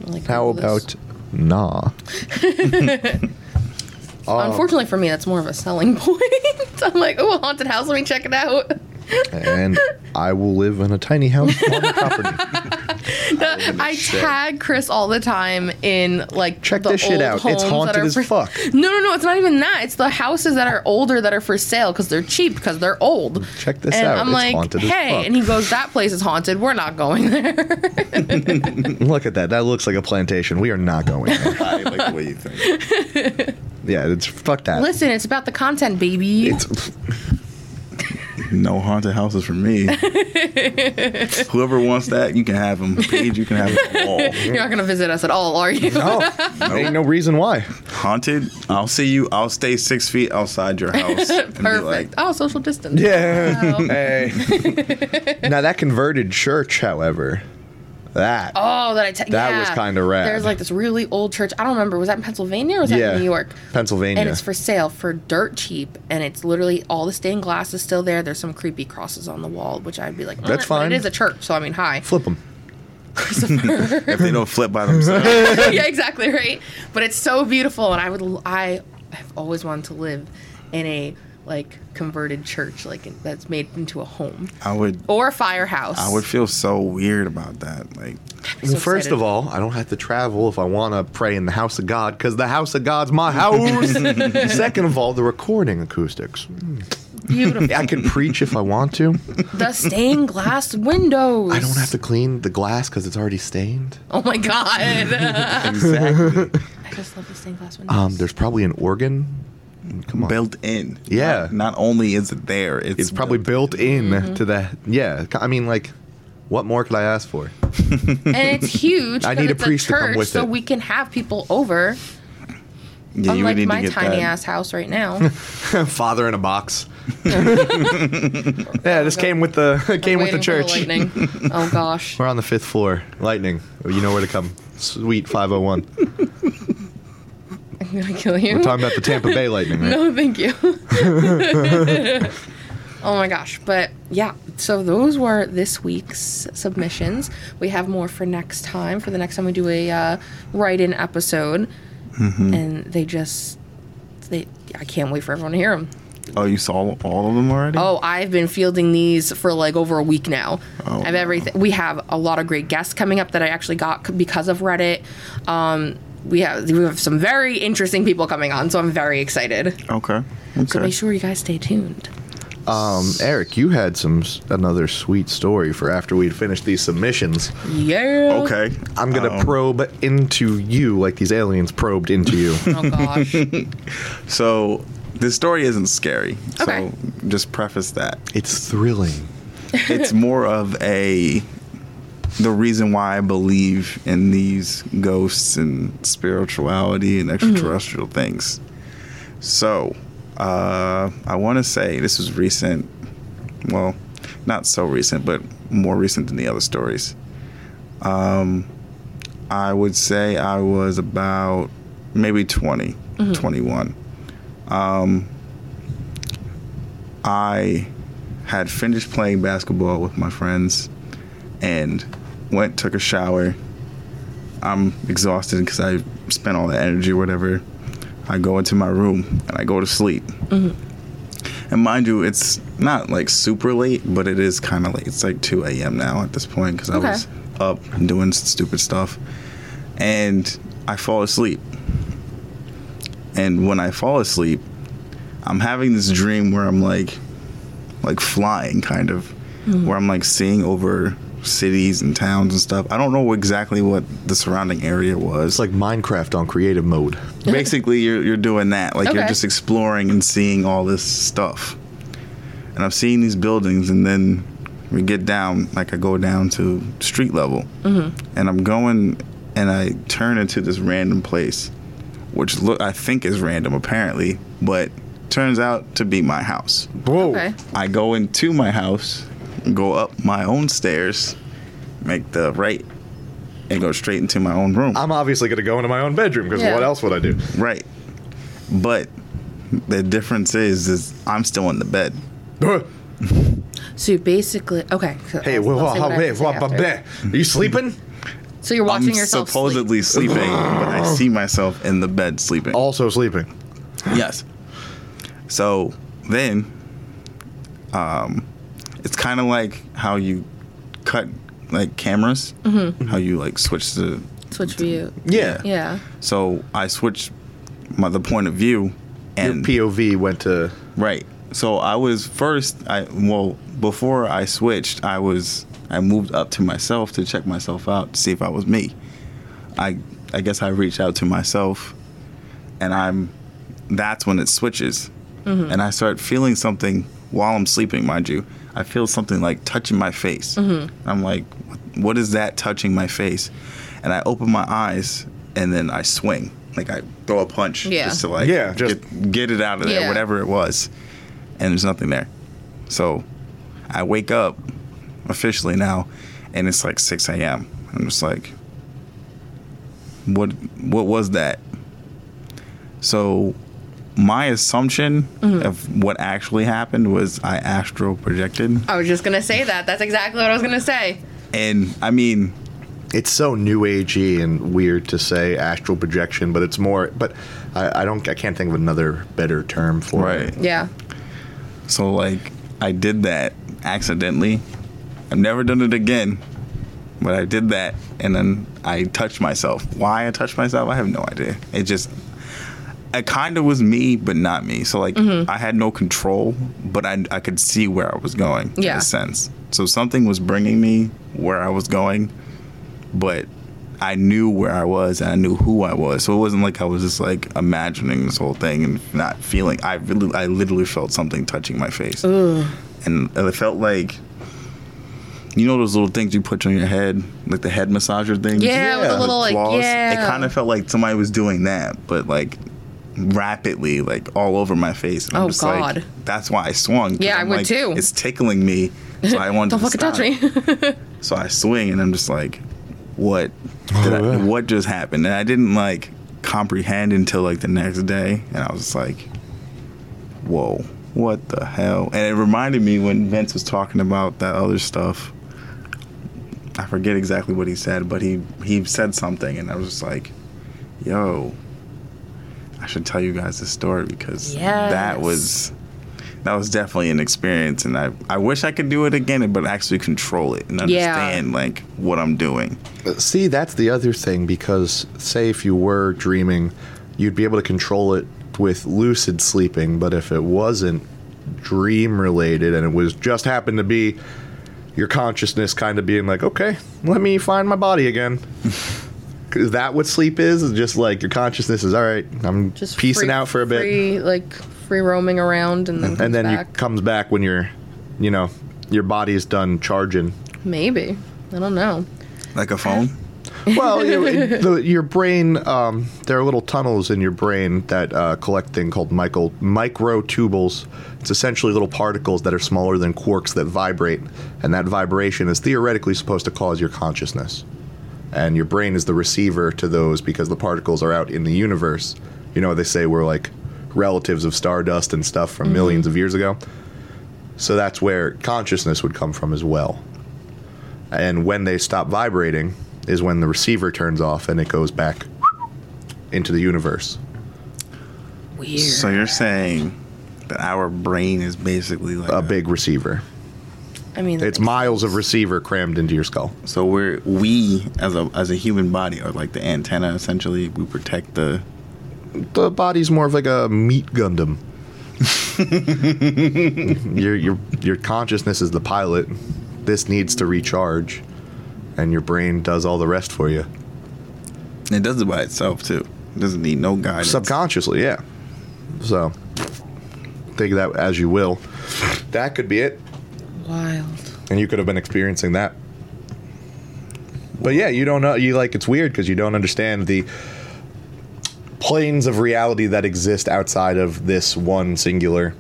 Speaker 1: Like,
Speaker 2: How
Speaker 1: all this-
Speaker 2: about nah?
Speaker 1: Unfortunately for me, that's more of a selling point. I'm like, oh, a haunted house. Let me check it out.
Speaker 2: And I will live in a tiny house on the property.
Speaker 1: I tag Chris all the time in like
Speaker 2: Check
Speaker 1: the
Speaker 2: this shit out. It's haunted as
Speaker 1: for-
Speaker 2: fuck.
Speaker 1: No, no, no. It's not even that. It's the houses that are older that are for sale because they're cheap because they're old.
Speaker 2: Check this
Speaker 1: and
Speaker 2: out.
Speaker 1: I'm
Speaker 2: It's
Speaker 1: like,
Speaker 2: haunted as
Speaker 1: hey,
Speaker 2: fuck.
Speaker 1: and he goes, that place is haunted. We're not going there.
Speaker 2: Look at that. That looks like a plantation. We are not going there.
Speaker 4: I like the way you think.
Speaker 2: yeah, it's fuck that.
Speaker 1: Listen, it's about the content, baby.
Speaker 2: It's
Speaker 4: No haunted houses for me. Whoever wants that, you can have them. Paige, you can have them all.
Speaker 1: You're not gonna visit us at all, are you?
Speaker 2: no, ain't no reason why.
Speaker 4: Haunted, I'll see you. I'll stay six feet outside your house.
Speaker 1: Perfect.
Speaker 4: like,
Speaker 1: oh, social distance.
Speaker 2: Yeah.
Speaker 1: Wow.
Speaker 2: hey. now that converted church, however, that
Speaker 1: Oh, that I te-
Speaker 2: That
Speaker 1: yeah.
Speaker 2: was kinda rad.
Speaker 1: There's like this really old church. I don't remember. Was that in Pennsylvania or was that in New York?
Speaker 2: Pennsylvania.
Speaker 1: And it's for sale for dirt cheap, and it's literally all the stained glass is still there. There's some creepy crosses on the wall, which I'd be like,
Speaker 2: That's
Speaker 1: mm, but
Speaker 2: fine.
Speaker 1: It is a church, so I mean, hi.
Speaker 2: Flip them.
Speaker 4: if they don't flip by themselves,
Speaker 1: yeah, exactly right. But it's so beautiful, and I would, I have always wanted to live in a like converted church, like that's made into a home
Speaker 4: I would.
Speaker 1: or a firehouse.
Speaker 4: I would feel so weird about that. Like,
Speaker 1: So
Speaker 2: First
Speaker 1: excited.
Speaker 2: of all, I don't have to travel if I want to pray in the house of God because the house of God's my house. Second of all, the recording acoustics.
Speaker 1: beautiful.
Speaker 2: I can preach if I want to.
Speaker 1: the stained glass windows.
Speaker 2: I don't have to clean the glass because it's already stained.
Speaker 1: Oh my god.
Speaker 4: exactly.
Speaker 1: I just love the stained glass windows.
Speaker 2: Um, there's probably an organ. Come on.
Speaker 4: built in.
Speaker 2: Yeah.
Speaker 4: Not, not only is it there, it's,
Speaker 2: It's probably built in mm-hmm. to the. Yeah. I mean, like, what more could I ask for?
Speaker 1: and it's huge.
Speaker 2: I need a
Speaker 1: it's
Speaker 2: priest to come
Speaker 1: church,
Speaker 2: with
Speaker 1: so
Speaker 2: it.
Speaker 1: we can have people over.
Speaker 4: Yeah, you
Speaker 1: unlike
Speaker 4: need
Speaker 1: my
Speaker 4: to get
Speaker 1: tiny
Speaker 4: that.
Speaker 1: ass house right now.
Speaker 2: Father in a box. yeah, this came with the came with the
Speaker 1: Waiting for
Speaker 2: church.
Speaker 1: lightning. Oh gosh.
Speaker 2: We're on the fifth floor. Lightning. You know where to come. Sweet 501.
Speaker 1: I'm gonna kill you.
Speaker 2: We're talking about the Tampa Bay Lightning, right?
Speaker 1: No, thank you. oh my gosh. But yeah, so those were this week's submissions. We have more for next time, for the next time we do a uh, write in episode.
Speaker 2: Mm-hmm.
Speaker 1: And they just, they, I can't wait for everyone to hear them.
Speaker 4: Oh, you saw all of them already?
Speaker 1: Oh, I've been fielding these for like over a week now.
Speaker 4: Oh,
Speaker 1: I have everything. We have a lot of great guests coming up that I actually got because of Reddit. Um, we have we have some very interesting people coming on, so I'm very excited.
Speaker 4: Okay.
Speaker 1: So make sure you guys stay tuned.
Speaker 2: Um, Eric, you had some another sweet story for after we'd finished these submissions.
Speaker 1: Yeah.
Speaker 4: Okay.
Speaker 2: I'm gonna
Speaker 4: Um,
Speaker 2: probe into you like these aliens probed into you.
Speaker 1: Oh gosh.
Speaker 4: So this story isn't scary.
Speaker 1: Okay.
Speaker 4: So just preface that.
Speaker 2: it's thrilling.
Speaker 4: It's more of a the reason why I believe in these ghosts and spirituality and extraterrestrial things. So, uh, I want to say this was recent. Well, not so recent, but more recent than the other stories. Um, I would say I was about maybe 20, 21. Um, I had finished playing basketball with my friends and went took a shower. I'm exhausted because I spent all the energy or whatever. I go into my room and I go to sleep. Mm-hmm. And mind you, it's not like super late, but it is kind of late. It's like 2 a.m. now at this point because
Speaker 1: Okay.
Speaker 4: I was up and doing stupid stuff. And I fall asleep. And when I fall asleep, I'm having this dream where I'm like, like flying, kind of, mm-hmm. where I'm like seeing over cities and towns and stuff. I don't know exactly what the surrounding area was.
Speaker 2: It's like Minecraft on creative mode.
Speaker 4: basically you're you're doing that like you're just exploring and seeing all this stuff and i'm seeing these buildings and then we get down like i go down to street level mm-hmm. and i'm going and i turn into this random place which look i think is random apparently but turns out to be my house
Speaker 2: Whoa.
Speaker 1: Okay.
Speaker 4: i go into my house go up my own stairs make the right and go straight into my own room
Speaker 2: I'm obviously gonna go into my own bedroom because
Speaker 1: Yeah.
Speaker 2: what else would I do?
Speaker 4: Right. But the difference is is I'm still in the bed.
Speaker 1: So you basically okay. so
Speaker 2: Hey,
Speaker 1: I'll-
Speaker 2: whoa,
Speaker 1: I'll
Speaker 2: whoa,
Speaker 1: what I have
Speaker 2: wait,
Speaker 1: to say
Speaker 2: what,
Speaker 1: after.
Speaker 2: bleh. are you sleeping?
Speaker 1: So you're watching
Speaker 4: I'm
Speaker 1: yourself sleep.
Speaker 4: supposedly sleeping, but I see myself in the bed sleeping.
Speaker 2: Also sleeping.
Speaker 4: Yes. So then, um, it's kind of like how you cut like cameras,
Speaker 1: Mm-hmm.
Speaker 4: how you like switch the.
Speaker 1: switch view.
Speaker 2: Yeah.
Speaker 1: Yeah.
Speaker 4: So I switched my the point of view,
Speaker 2: Your
Speaker 4: and
Speaker 2: POV went to.
Speaker 4: right. So I was first. I well before I switched, I was I moved up to myself to check myself out to see if I was me. I I guess I reached out to myself, and I'm. That's when it switches, and I start feeling something while I'm sleeping. Mind you, I feel something like touching my face. Mm-hmm. I'm like, what is that touching my face? And I open my eyes, and then I swing, like I throw a punch,
Speaker 1: Yeah.
Speaker 4: just to like
Speaker 2: Yeah, just-
Speaker 4: get, get it out of there,
Speaker 1: Yeah.
Speaker 4: whatever it was, and there's nothing there. So I wake up officially now, and it's like 6 a.m. I'm just like, what what was that? So my assumption
Speaker 1: Mm-hmm.
Speaker 4: of what actually happened was I astral projected,
Speaker 1: I was just gonna say that. That's exactly what I was gonna say.
Speaker 4: and I mean,
Speaker 2: It's so new agey and weird to say astral projection, but it's more. But I, I don't. I can't think of another better term for
Speaker 4: right.
Speaker 2: it.
Speaker 1: Yeah.
Speaker 4: So like I did that accidentally. I've never done it again. But I did that and then I touched myself. Why I touched myself, I have no idea. It just it kind of was me, but not me. So like mm-hmm. I had no control, but I I could see where I was going in
Speaker 1: Yeah.
Speaker 4: a sense. So something was bringing me where I was going, but I knew where I was and I knew who I was. So it wasn't like I was just like imagining this whole thing and not feeling. I really, I literally felt something touching my face, and it felt like. You know those little things you put on your head, like the head massager things.
Speaker 1: Yeah, with the little like
Speaker 4: claws.
Speaker 1: yeah.
Speaker 4: It kind of felt like somebody was doing that, but like rapidly, like all over my face. And I'm
Speaker 1: Oh,
Speaker 4: just
Speaker 1: God.
Speaker 4: Like, that's why I swung.
Speaker 1: Yeah, I
Speaker 4: I'm
Speaker 1: would
Speaker 4: like,
Speaker 1: too.
Speaker 4: It's tickling me, so I wanted
Speaker 1: Don't
Speaker 4: to
Speaker 1: fucking touch me.
Speaker 4: So I swing, and I'm just like, what? Oh, did I, what just happened? And I didn't like comprehend until like the next day, and I was just like, whoa, what the hell? And it reminded me when Vince was talking about that other stuff. I forget exactly what he said, but he he said something, and I was just like, yo, I should tell you guys the story because that was that was definitely an experience, and I I wish I could do it again, but actually control it and
Speaker 1: Yeah.
Speaker 4: understand like what I'm doing.
Speaker 2: Uh, see, that's the other thing because, say, if you were dreaming, you'd be able to control it with lucid sleeping. But if it wasn't dream related and it was just happened to be your consciousness kind of being like, okay, let me find my body again. Is that what sleep is? Is just like your consciousness is all right. I'm
Speaker 1: just
Speaker 2: piecing
Speaker 1: free-
Speaker 2: out for a bit,
Speaker 1: Free, like free roaming around and then
Speaker 2: and then
Speaker 1: back.
Speaker 2: you comes back when you're, you know, your body's done charging.
Speaker 1: Maybe. I don't know.
Speaker 4: Like a phone.
Speaker 2: Well, you it- the, your brain, um, there are little tunnels in your brain that uh, collect thing called micro, microtubules. It's essentially little particles that are smaller than quarks that vibrate, and that vibration is theoretically supposed to cause your consciousness. And your brain is the receiver to those because the particles are out in the universe. You know, they say we're like relatives of stardust and stuff from mm-hmm. millions of years ago. So that's where consciousness would come from as well. And when they stop vibrating is when the receiver turns off and it goes back into the universe.
Speaker 1: Weird.
Speaker 4: So you're saying that our brain is basically like
Speaker 2: A big receiver.
Speaker 1: I mean,
Speaker 2: It's
Speaker 1: makes
Speaker 2: miles of receiver crammed into your skull.
Speaker 4: So we're we as a as a human body are like the antenna. Essentially, we protect the.
Speaker 2: The body's more of like a meat Gundam. your your your consciousness is the pilot. This needs to recharge, and your brain does all the rest for you.
Speaker 4: It does it by itself too. It doesn't need no guidance.
Speaker 2: Subconsciously, yeah. So take that as you will. That could be it.
Speaker 1: Wild.
Speaker 2: and you could have been experiencing that. But yeah, you don't know. You like it's weird because you don't understand the planes of reality that exist outside of this one singular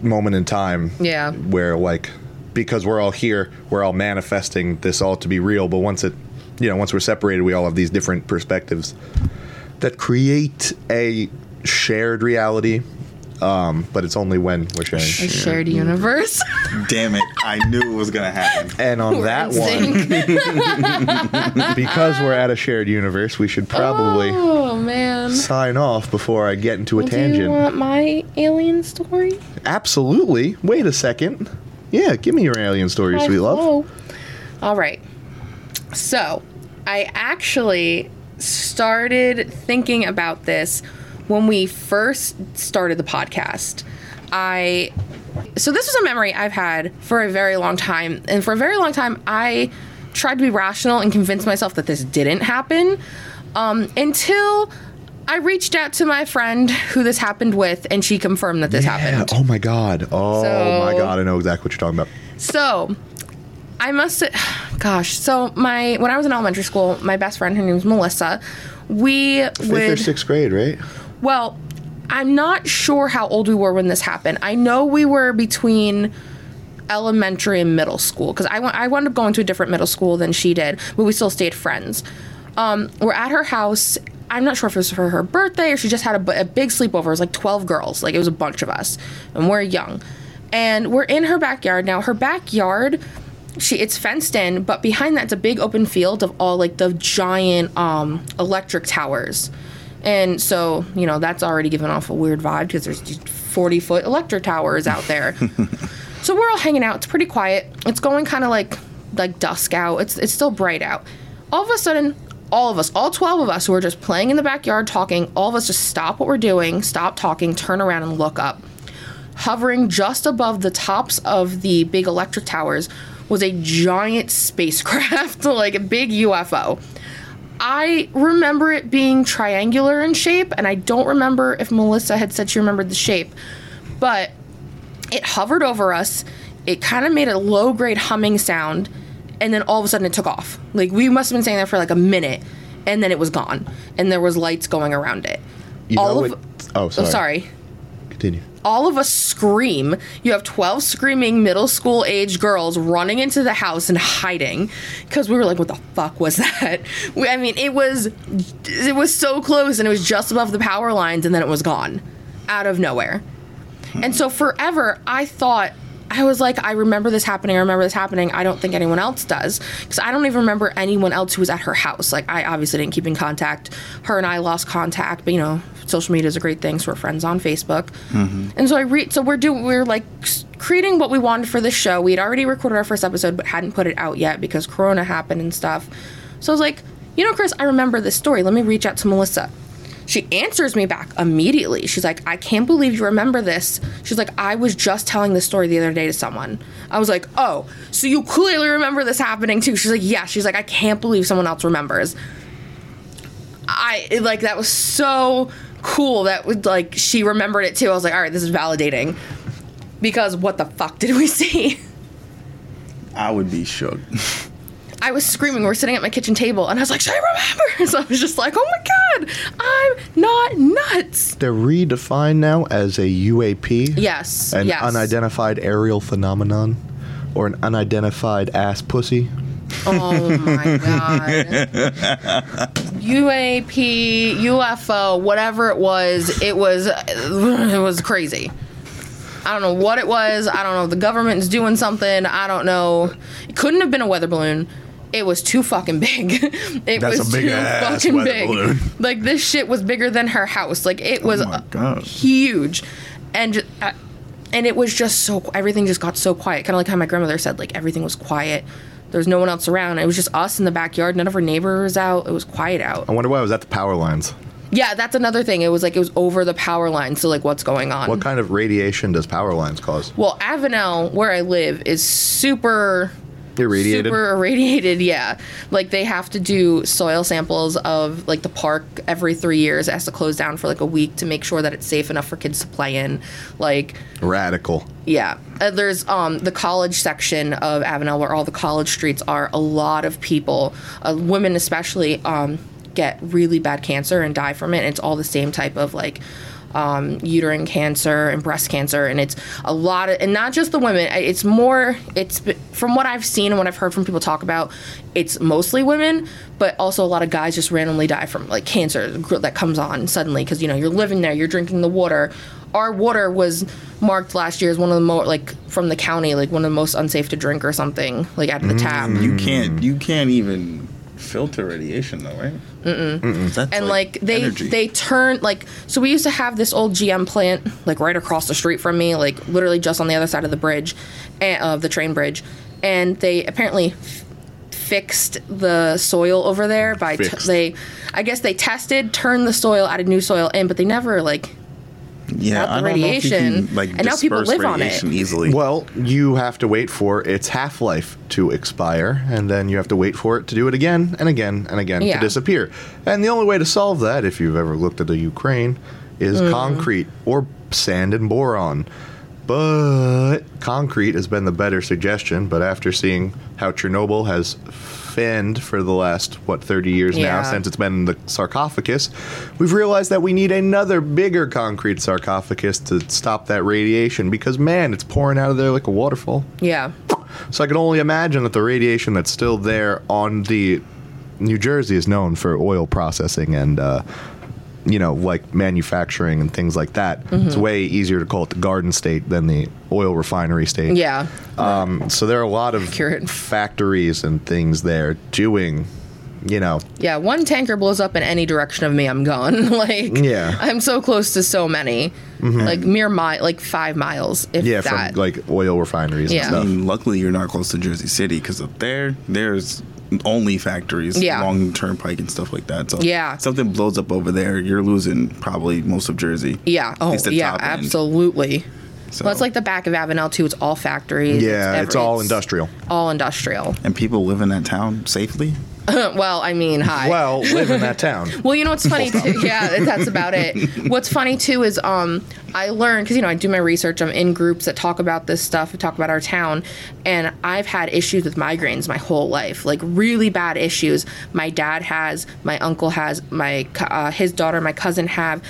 Speaker 2: moment in time.
Speaker 1: Yeah.
Speaker 2: where like because we're all here, we're all manifesting this all to be real. But once it, you know, once we're separated, we all have these different perspectives that create a shared reality. Um, but it's only when we're sharing.
Speaker 1: A shared universe.
Speaker 4: Damn it! I knew it was gonna happen.
Speaker 2: And on
Speaker 1: We're
Speaker 2: that
Speaker 1: in
Speaker 2: one, because we're at a shared universe, we should probably
Speaker 1: Oh man.
Speaker 2: sign off before I get into a
Speaker 1: Do you
Speaker 2: tangent.
Speaker 1: want my alien story?
Speaker 2: Absolutely. Wait a second. Yeah, give me your alien story,
Speaker 1: Hi,
Speaker 2: sweet love.
Speaker 1: hello. All right. So, I actually started thinking about this when we first started the podcast. I so this is a memory I've had for a very long time, and for a very long time, I tried to be rational and convince myself that this didn't happen um, until I reached out to my friend who this happened with, and she confirmed that this
Speaker 2: Yeah.
Speaker 1: happened.
Speaker 2: Oh my god. Oh
Speaker 1: So-
Speaker 2: my god. I know exactly what you're talking about.
Speaker 1: So, I must, gosh. So my when I was in elementary school, my best friend, her name's Melissa. We
Speaker 2: Fifth or sixth grade, right?
Speaker 1: Well, I'm not sure how old we were when this happened. I know we were between elementary and middle school because I I wound up going to a different middle school than she did, but we still stayed friends. Um, we're at her house. I'm not sure if it was for her birthday or she just had a, a big sleepover. It was like 12 girls, like it was a bunch of us, and we're young. And we're in her backyard now. Her backyard, she it's fenced in, but behind that's a big open field of all like the giant um, electric towers. And so, you know, that's already given off a weird vibe because there's these 40 foot electric towers out there. so we're all hanging out. It's pretty quiet. It's going kind of like like dusk out. It's it's still bright out. All of a sudden, all of us, all 12 of us who are just playing in the backyard talking, all of us just stop what we're doing, stop talking, turn around and look up. Hovering just above the tops of the big electric towers was a giant spacecraft, like a big UFO. I remember it being triangular in shape, and I don't remember if Melissa had said she remembered the shape, but it hovered over us. It kind of made a low grade humming sound, and then all of a sudden it took off. Like we must have been staying there for like a minute, and then it was gone, and there was lights going around it.
Speaker 2: You
Speaker 1: all of
Speaker 2: what? Oh, sorry.
Speaker 1: oh, sorry
Speaker 2: Continue.
Speaker 1: all of us scream. You have 12 screaming middle school age girls running into the house and hiding because we were like, what the fuck was that? We, I mean, it was it was so close and it was just above the power lines and then it was gone out of nowhere. And so forever, I thought I was like, I remember this happening. I remember this happening. I don't think anyone else does because I don't even remember anyone else who was at her house. Like, I obviously didn't keep in contact. Her and I lost contact, but you know, social media is a great thing. So we're friends on Facebook. Mm-hmm. And so I read. So we're doing. We're like creating what we wanted for the show. We had already recorded our first episode, but hadn't put it out yet because Corona happened and stuff. So I was like, you know, Chris, I remember this story. Let me reach out to Melissa. She answers me back immediately. She's like, I can't believe you remember this. She's like, I was just telling this story the other day to someone. I was like, oh, so you clearly remember this happening too. She's like, yeah. She's like, I can't believe someone else remembers. I like that was so cool that would like she remembered it too. I was like, all right, this is validating. Because what the fuck did we see?
Speaker 4: I would be shook.
Speaker 1: I was screaming. We're sitting at my kitchen table, and I was like, "Should I remember?" So I was just like, "Oh my god, I'm not nuts."
Speaker 2: They're redefined now as a UAP.
Speaker 1: Yes,
Speaker 2: An
Speaker 1: yes.
Speaker 2: unidentified aerial phenomenon. Or an unidentified ass pussy.
Speaker 1: Oh my god. UAP, UFO, whatever it was, it was it was crazy. I don't know what it was. I don't know if the government's doing something. I don't know. It couldn't have been a weather balloon. It was too fucking big. It
Speaker 5: That's
Speaker 1: was
Speaker 5: a big
Speaker 1: too fucking big.
Speaker 5: balloon.
Speaker 1: Like this shit was bigger than her house. Like it was
Speaker 4: Oh
Speaker 1: huge, and uh, and it was just so everything just got so quiet. Kind of like how my grandmother said, like everything was quiet. There was no one else around. It was just us in the backyard. None of our neighbors out. It was quiet out.
Speaker 2: I wonder why it was at the power lines.
Speaker 1: Yeah, that's another thing. It was like it was over the power line. So like, what's going on?
Speaker 2: What kind of radiation does power lines cause?
Speaker 1: Well, Avenel, where I live, is super
Speaker 2: Irradiated?
Speaker 1: super irradiated. Yeah, like they have to do soil samples of like the park every three years. It has to close down for like a week to make sure that it's safe enough for kids to play in. Like,
Speaker 2: Radical.
Speaker 1: yeah, uh, there's um the college section of Avenel where all the college streets are. A lot of people, uh, women especially, um, get really bad cancer and die from it. And it's all the same type of like um, uterine cancer and breast cancer, and it's a lot of, and not just the women. It's more. It's from what I've seen and what I've heard from people talk about. It's mostly women, but also a lot of guys just randomly die from like cancer that comes on suddenly because you know you're living there, you're drinking the water. our water was marked last year as one of the most like from the county, like one of the most unsafe to drink or something, like out of the tap.
Speaker 4: You can't. You can't even filter radiation though, right? Mm-mm. That's
Speaker 1: and like, they
Speaker 4: energy.
Speaker 1: they turn like so we used to have this old GM plant like right across the street from me like literally just on the other side of the bridge and, of the train bridge and they apparently f- fixed the soil over there by t- they I guess they tested turned the soil added new soil in but they never like
Speaker 4: yeah,
Speaker 1: out the
Speaker 4: I don't know if you
Speaker 1: radiation,
Speaker 4: can, like
Speaker 1: and now people live on it.
Speaker 4: radiation easily.
Speaker 2: Well, you have to wait for its half life to expire, and then you have to wait for it to do it again and again and again
Speaker 1: Yeah.
Speaker 2: to disappear. And the only way to solve that, if you've ever looked at the Ukraine, is
Speaker 1: Mm.
Speaker 2: concrete or sand and boron. But concrete has been the better suggestion. But after seeing how Chernobyl has fanned for the last, what, 30 years now since it's been in the sarcophagus, we've realized that we need another bigger concrete sarcophagus to stop that radiation because, man, it's pouring out of there like a waterfall.
Speaker 1: yeah
Speaker 2: So I can only imagine that the radiation that's still there on the New Jersey is known for oil processing and, uh, you know, like manufacturing and things like that. It's
Speaker 1: Mm-hmm.
Speaker 2: way easier to call it the garden state than the oil refinery state.
Speaker 1: yeah
Speaker 2: Um, so there are a lot of
Speaker 1: Accurate.
Speaker 2: factories and things there doing, you know,
Speaker 1: yeah one tanker blows up in any direction of me I'm gone like
Speaker 2: Yeah. Mm-hmm.
Speaker 1: I'm so close to so many like mere mile like 5 miles if
Speaker 2: yeah,
Speaker 1: that
Speaker 2: from like oil refineries
Speaker 1: Yeah.
Speaker 2: and
Speaker 4: I mean, luckily you're not close to Jersey City because up there, there's only factories
Speaker 1: Yeah.
Speaker 4: along turnpike and stuff like that. So
Speaker 1: Yeah.
Speaker 4: something blows up over there, you're losing probably most of Jersey.
Speaker 1: Yeah. Oh, yeah. Absolutely.
Speaker 4: So,
Speaker 1: Well, it's like the back of Avenel too. It's all factories.
Speaker 2: Yeah,
Speaker 1: every-
Speaker 2: it's all industrial.
Speaker 1: All industrial.
Speaker 4: and people live in that town safely.
Speaker 1: well, I mean, hi.
Speaker 2: Well, live in that town.
Speaker 1: Well, you know what's funny too? Yeah, that's about it. What's funny too is um, I learned because you know I do my research. I'm in groups that talk about this stuff, talk about our town, and I've had issues with migraines my whole life, like really bad issues. My dad has, my uncle has, my uh, his daughter, my cousin have.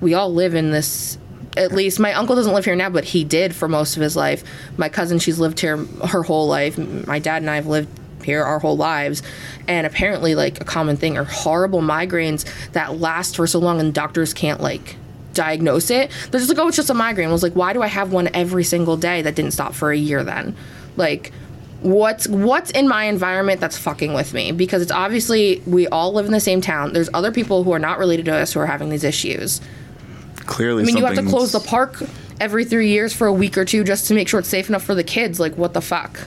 Speaker 1: We all live in this. At least my uncle doesn't live here now, but he did for most of his life. My cousin, she's lived here her whole life. My dad and I have lived here our whole lives. And apparently like a common thing are horrible migraines that last for so long and doctors can't like diagnose it. They're just like oh it's just a migraine. I was like why do i have one every single day that didn't stop for a year then? Like what's what's in my environment that's fucking with me? Because it's obviously we all live in the same town. There's other people who are not related to us who are having these issues.
Speaker 4: Clearly,
Speaker 1: i mean you have to close the park every three years for a week or two just to make sure it's safe enough for the kids. Like what the fuck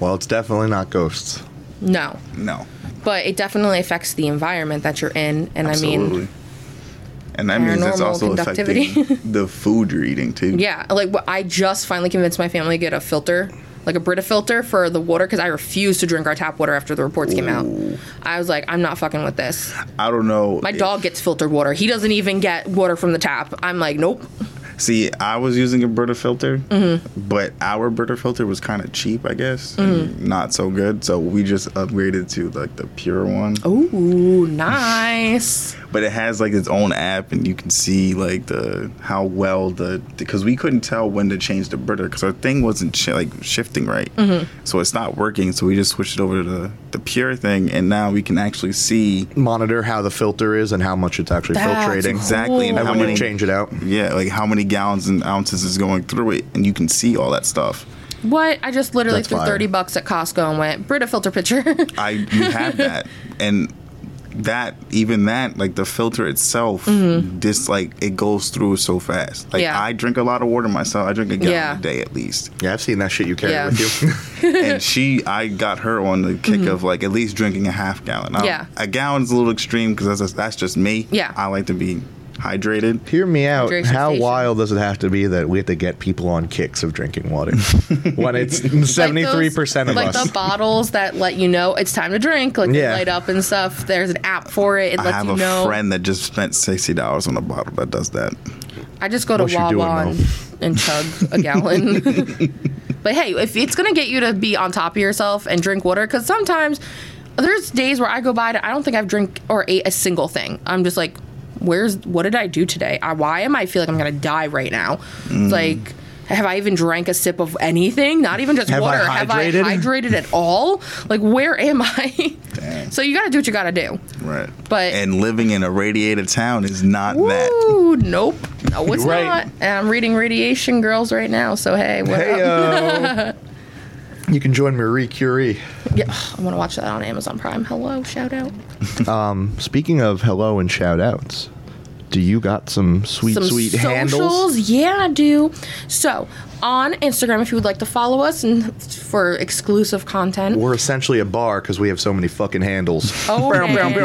Speaker 2: Well, it's definitely not ghosts.
Speaker 1: no
Speaker 4: No,
Speaker 1: but it definitely affects the environment that you're in and
Speaker 4: absolutely.
Speaker 1: i mean
Speaker 4: and that means it's
Speaker 1: paranormal
Speaker 4: also
Speaker 1: conductivity.
Speaker 4: affecting the food you're eating too.
Speaker 1: yeah like i just finally convinced my family to get a filter like a brita filter for the water because i refused to drink our tap water after the reports came out i was like i'm not fucking with this
Speaker 4: I don't know.
Speaker 1: my
Speaker 4: if-
Speaker 1: dog gets filtered water he doesn't even get water from the tap i'm like nope
Speaker 4: See, I was using a Brita filter,
Speaker 1: Mm-hmm.
Speaker 4: but our Brita filter was kind of cheap, I guess,
Speaker 1: Mm-hmm.
Speaker 4: and not so good. So we just upgraded to like the pure one.
Speaker 1: ooh nice
Speaker 4: But it has like its own app, and you can see like the how well the because we couldn't tell when to change the Brita because our thing wasn't shi like shifting right,
Speaker 1: Mm-hmm.
Speaker 4: so it's not working. So we just switched it over to the the pure thing, and now we can actually see
Speaker 2: Monitor how the filter is and how much it's actually
Speaker 1: That's
Speaker 2: filtrating.
Speaker 4: exactly and
Speaker 2: And
Speaker 4: how
Speaker 2: when
Speaker 4: many
Speaker 2: you change it out.
Speaker 4: yeah like how many gallons and ounces is going through it, and you can see all that stuff.
Speaker 1: what i just literally
Speaker 2: That's
Speaker 1: threw
Speaker 2: fire.
Speaker 1: 30 bucks at costco and went brita filter pitcher
Speaker 4: I you have that and that even that like the filter itself just like it goes through so fast like
Speaker 1: Mm-hmm. Yeah.
Speaker 4: i drink a lot of water myself i drink a gallon
Speaker 1: Yeah.
Speaker 4: a day at least
Speaker 2: Yeah, I've seen that shit you carry
Speaker 1: Yeah.
Speaker 2: with you.
Speaker 4: and she i got her on the kick of like at least drinking a half gallon Now,
Speaker 1: Mm-hmm. Yeah.
Speaker 4: a gallon's a little extreme because that's, that's just me
Speaker 1: Yeah.
Speaker 4: i like to be hydrated
Speaker 2: Hear me out.
Speaker 1: Hydration
Speaker 2: How
Speaker 1: station.
Speaker 2: wild does it have to be that we have to get people on kicks of drinking water when it's seventy three percent of
Speaker 1: like
Speaker 2: us?
Speaker 1: Like the bottles that let you know it's time to drink like they
Speaker 2: Yeah.
Speaker 1: light up and stuff there's an app for it it
Speaker 4: i have
Speaker 1: you
Speaker 4: a
Speaker 1: know
Speaker 4: friend that just spent $60 on a bottle that does that
Speaker 1: I just go to
Speaker 2: What you doing,
Speaker 1: Wawa and, and chug a gallon. but hey, if it's gonna get you to be on top of yourself and drink water, because sometimes there's days where I go by and I don't think I've drink or ate a single thing. I'm just like, where's what did I do today? I, why am I feel like I'm gonna die right now?
Speaker 2: Mm.
Speaker 1: Like. Have I even drank a sip of anything? Not even just
Speaker 2: Have I
Speaker 1: water. Have I
Speaker 2: hydrated?
Speaker 1: hydrated at all? Like, where am I?
Speaker 4: Damn.
Speaker 1: So you got to do what you got to do.
Speaker 4: Right.
Speaker 1: But
Speaker 4: And living in a radiated town is not that.
Speaker 1: Ooh, nope. No, it's
Speaker 2: Right.
Speaker 1: not. And I'm reading Radiation Girls right now. So hey, what
Speaker 2: Hey,
Speaker 1: up?
Speaker 2: you can join Marie Curie.
Speaker 1: Yeah, I want to watch that on Amazon Prime. Hello, shout out.
Speaker 2: Um, speaking of hello and shout outs, do you got some sweet,
Speaker 1: Some
Speaker 2: sweet
Speaker 1: socials?
Speaker 2: handles?
Speaker 1: Yeah, I do. So on Instagram, if you would like to follow us and for exclusive content.
Speaker 2: We're essentially a bar because we have so many fucking handles.
Speaker 1: Oh, man.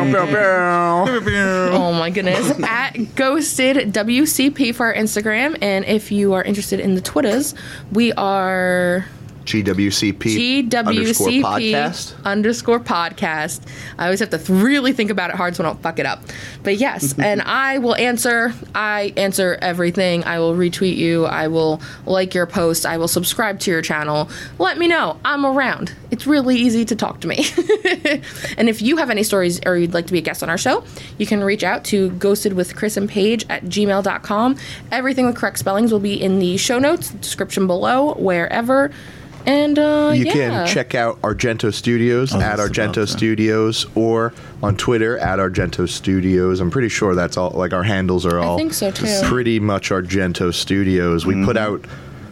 Speaker 1: Oh my goodness. At Ghosted WCP for our Instagram. And if you are interested in the Twitters, we are
Speaker 2: GWCP underscore
Speaker 1: GWCP
Speaker 2: podcast.
Speaker 1: underscore podcast. I always have to th- really think about it hard so I don't fuck it up. But yes, and I will answer. I answer everything. I will retweet you. I will like your post. I will subscribe to your channel. Let me know. I'm around. It's really easy to talk to me. and if you have any stories or you'd like to be a guest on our show, you can reach out to ghosted with Chris and Paige at gmail.com. Everything with correct spellings will be in the show notes, description below, wherever. And uh,
Speaker 2: You
Speaker 1: yeah.
Speaker 2: can check out Argento Studios
Speaker 4: I was
Speaker 2: at
Speaker 4: just about
Speaker 2: Argento
Speaker 4: to.
Speaker 2: Studios or on Twitter at Argento Studios. I'm pretty sure that's all. Like our handles are all.
Speaker 1: I think so, too.
Speaker 2: Pretty much Argento Studios. We put
Speaker 4: Mm-hmm.
Speaker 2: out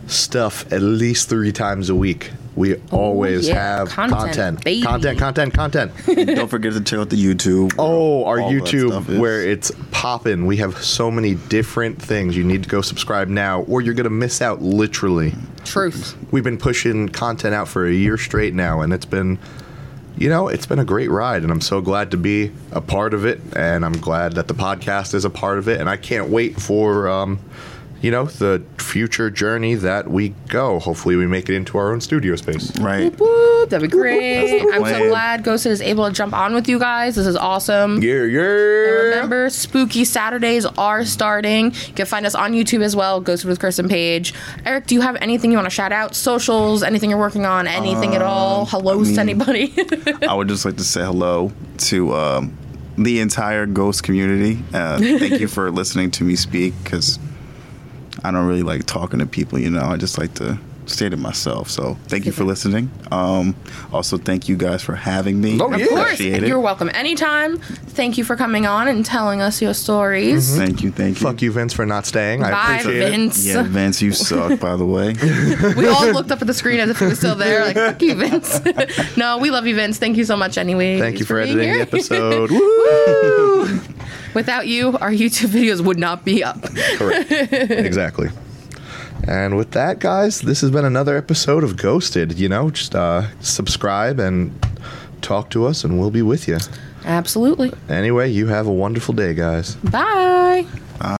Speaker 2: stuff at least three times a week. We always
Speaker 1: yeah.
Speaker 2: have
Speaker 1: Content,
Speaker 2: content,
Speaker 1: baby.
Speaker 2: content, content, content.
Speaker 4: Don't forget to check out the YouTube.
Speaker 2: Oh, our
Speaker 4: All that stuff
Speaker 2: YouTube where it's popping. We have so many different things. You need to go subscribe now, or you're gonna miss out. Literally,
Speaker 1: Truth.
Speaker 2: we've been pushing content out for a year straight now, and it's been, you know, it's been a great ride, and I'm so glad to be a part of it, and I'm glad that the podcast is a part of it, and I can't wait for, um, you know, the future journey that we go. Hopefully, we make it into our own studio space.
Speaker 4: Right.
Speaker 1: Whoop, that'd be great. I'm so glad Ghosted is able to jump on with you guys. This is awesome.
Speaker 2: Yeah,
Speaker 1: And
Speaker 2: yeah.
Speaker 1: Remember, spooky Saturdays are starting. You can find us on YouTube as well, Ghosted with Chris and Paige. Eric, do you have anything you want to shout out? Socials, anything you're working on, anything at all? Hellos to anybody?
Speaker 4: I would just like to say hello to um, the entire ghost community. Uh, thank you for listening to me speak because I don't really like talking to people, you know. I just like to stay to myself. So thank you for listening. Um, also, thank you guys for having me.
Speaker 2: Oh,
Speaker 4: I
Speaker 2: yeah.
Speaker 1: of course,
Speaker 4: appreciate it.
Speaker 1: you're welcome anytime. Thank you for coming on and telling us your stories.
Speaker 4: Thank you, thank you.
Speaker 2: Fuck you, Vince, for not staying. I
Speaker 1: Bye,
Speaker 2: appreciate it.
Speaker 1: Vince.
Speaker 4: Yeah, Vince, you suck, by the way.
Speaker 1: We all looked up at the screen as if he was still there, like, fuck you, Vince. no, we love you, Vince. Thank you so much anyway.
Speaker 2: Thank you for,
Speaker 1: being
Speaker 2: editing the
Speaker 1: here.
Speaker 2: episode. Woo!
Speaker 1: Without you, our YouTube videos would not be up.
Speaker 2: Correct. exactly. And with that, guys, this has been another episode of Ghosted. You know, just uh, subscribe and talk to us, and we'll be with you.
Speaker 1: Absolutely.
Speaker 2: Anyway, you have a wonderful day, guys.
Speaker 1: Bye.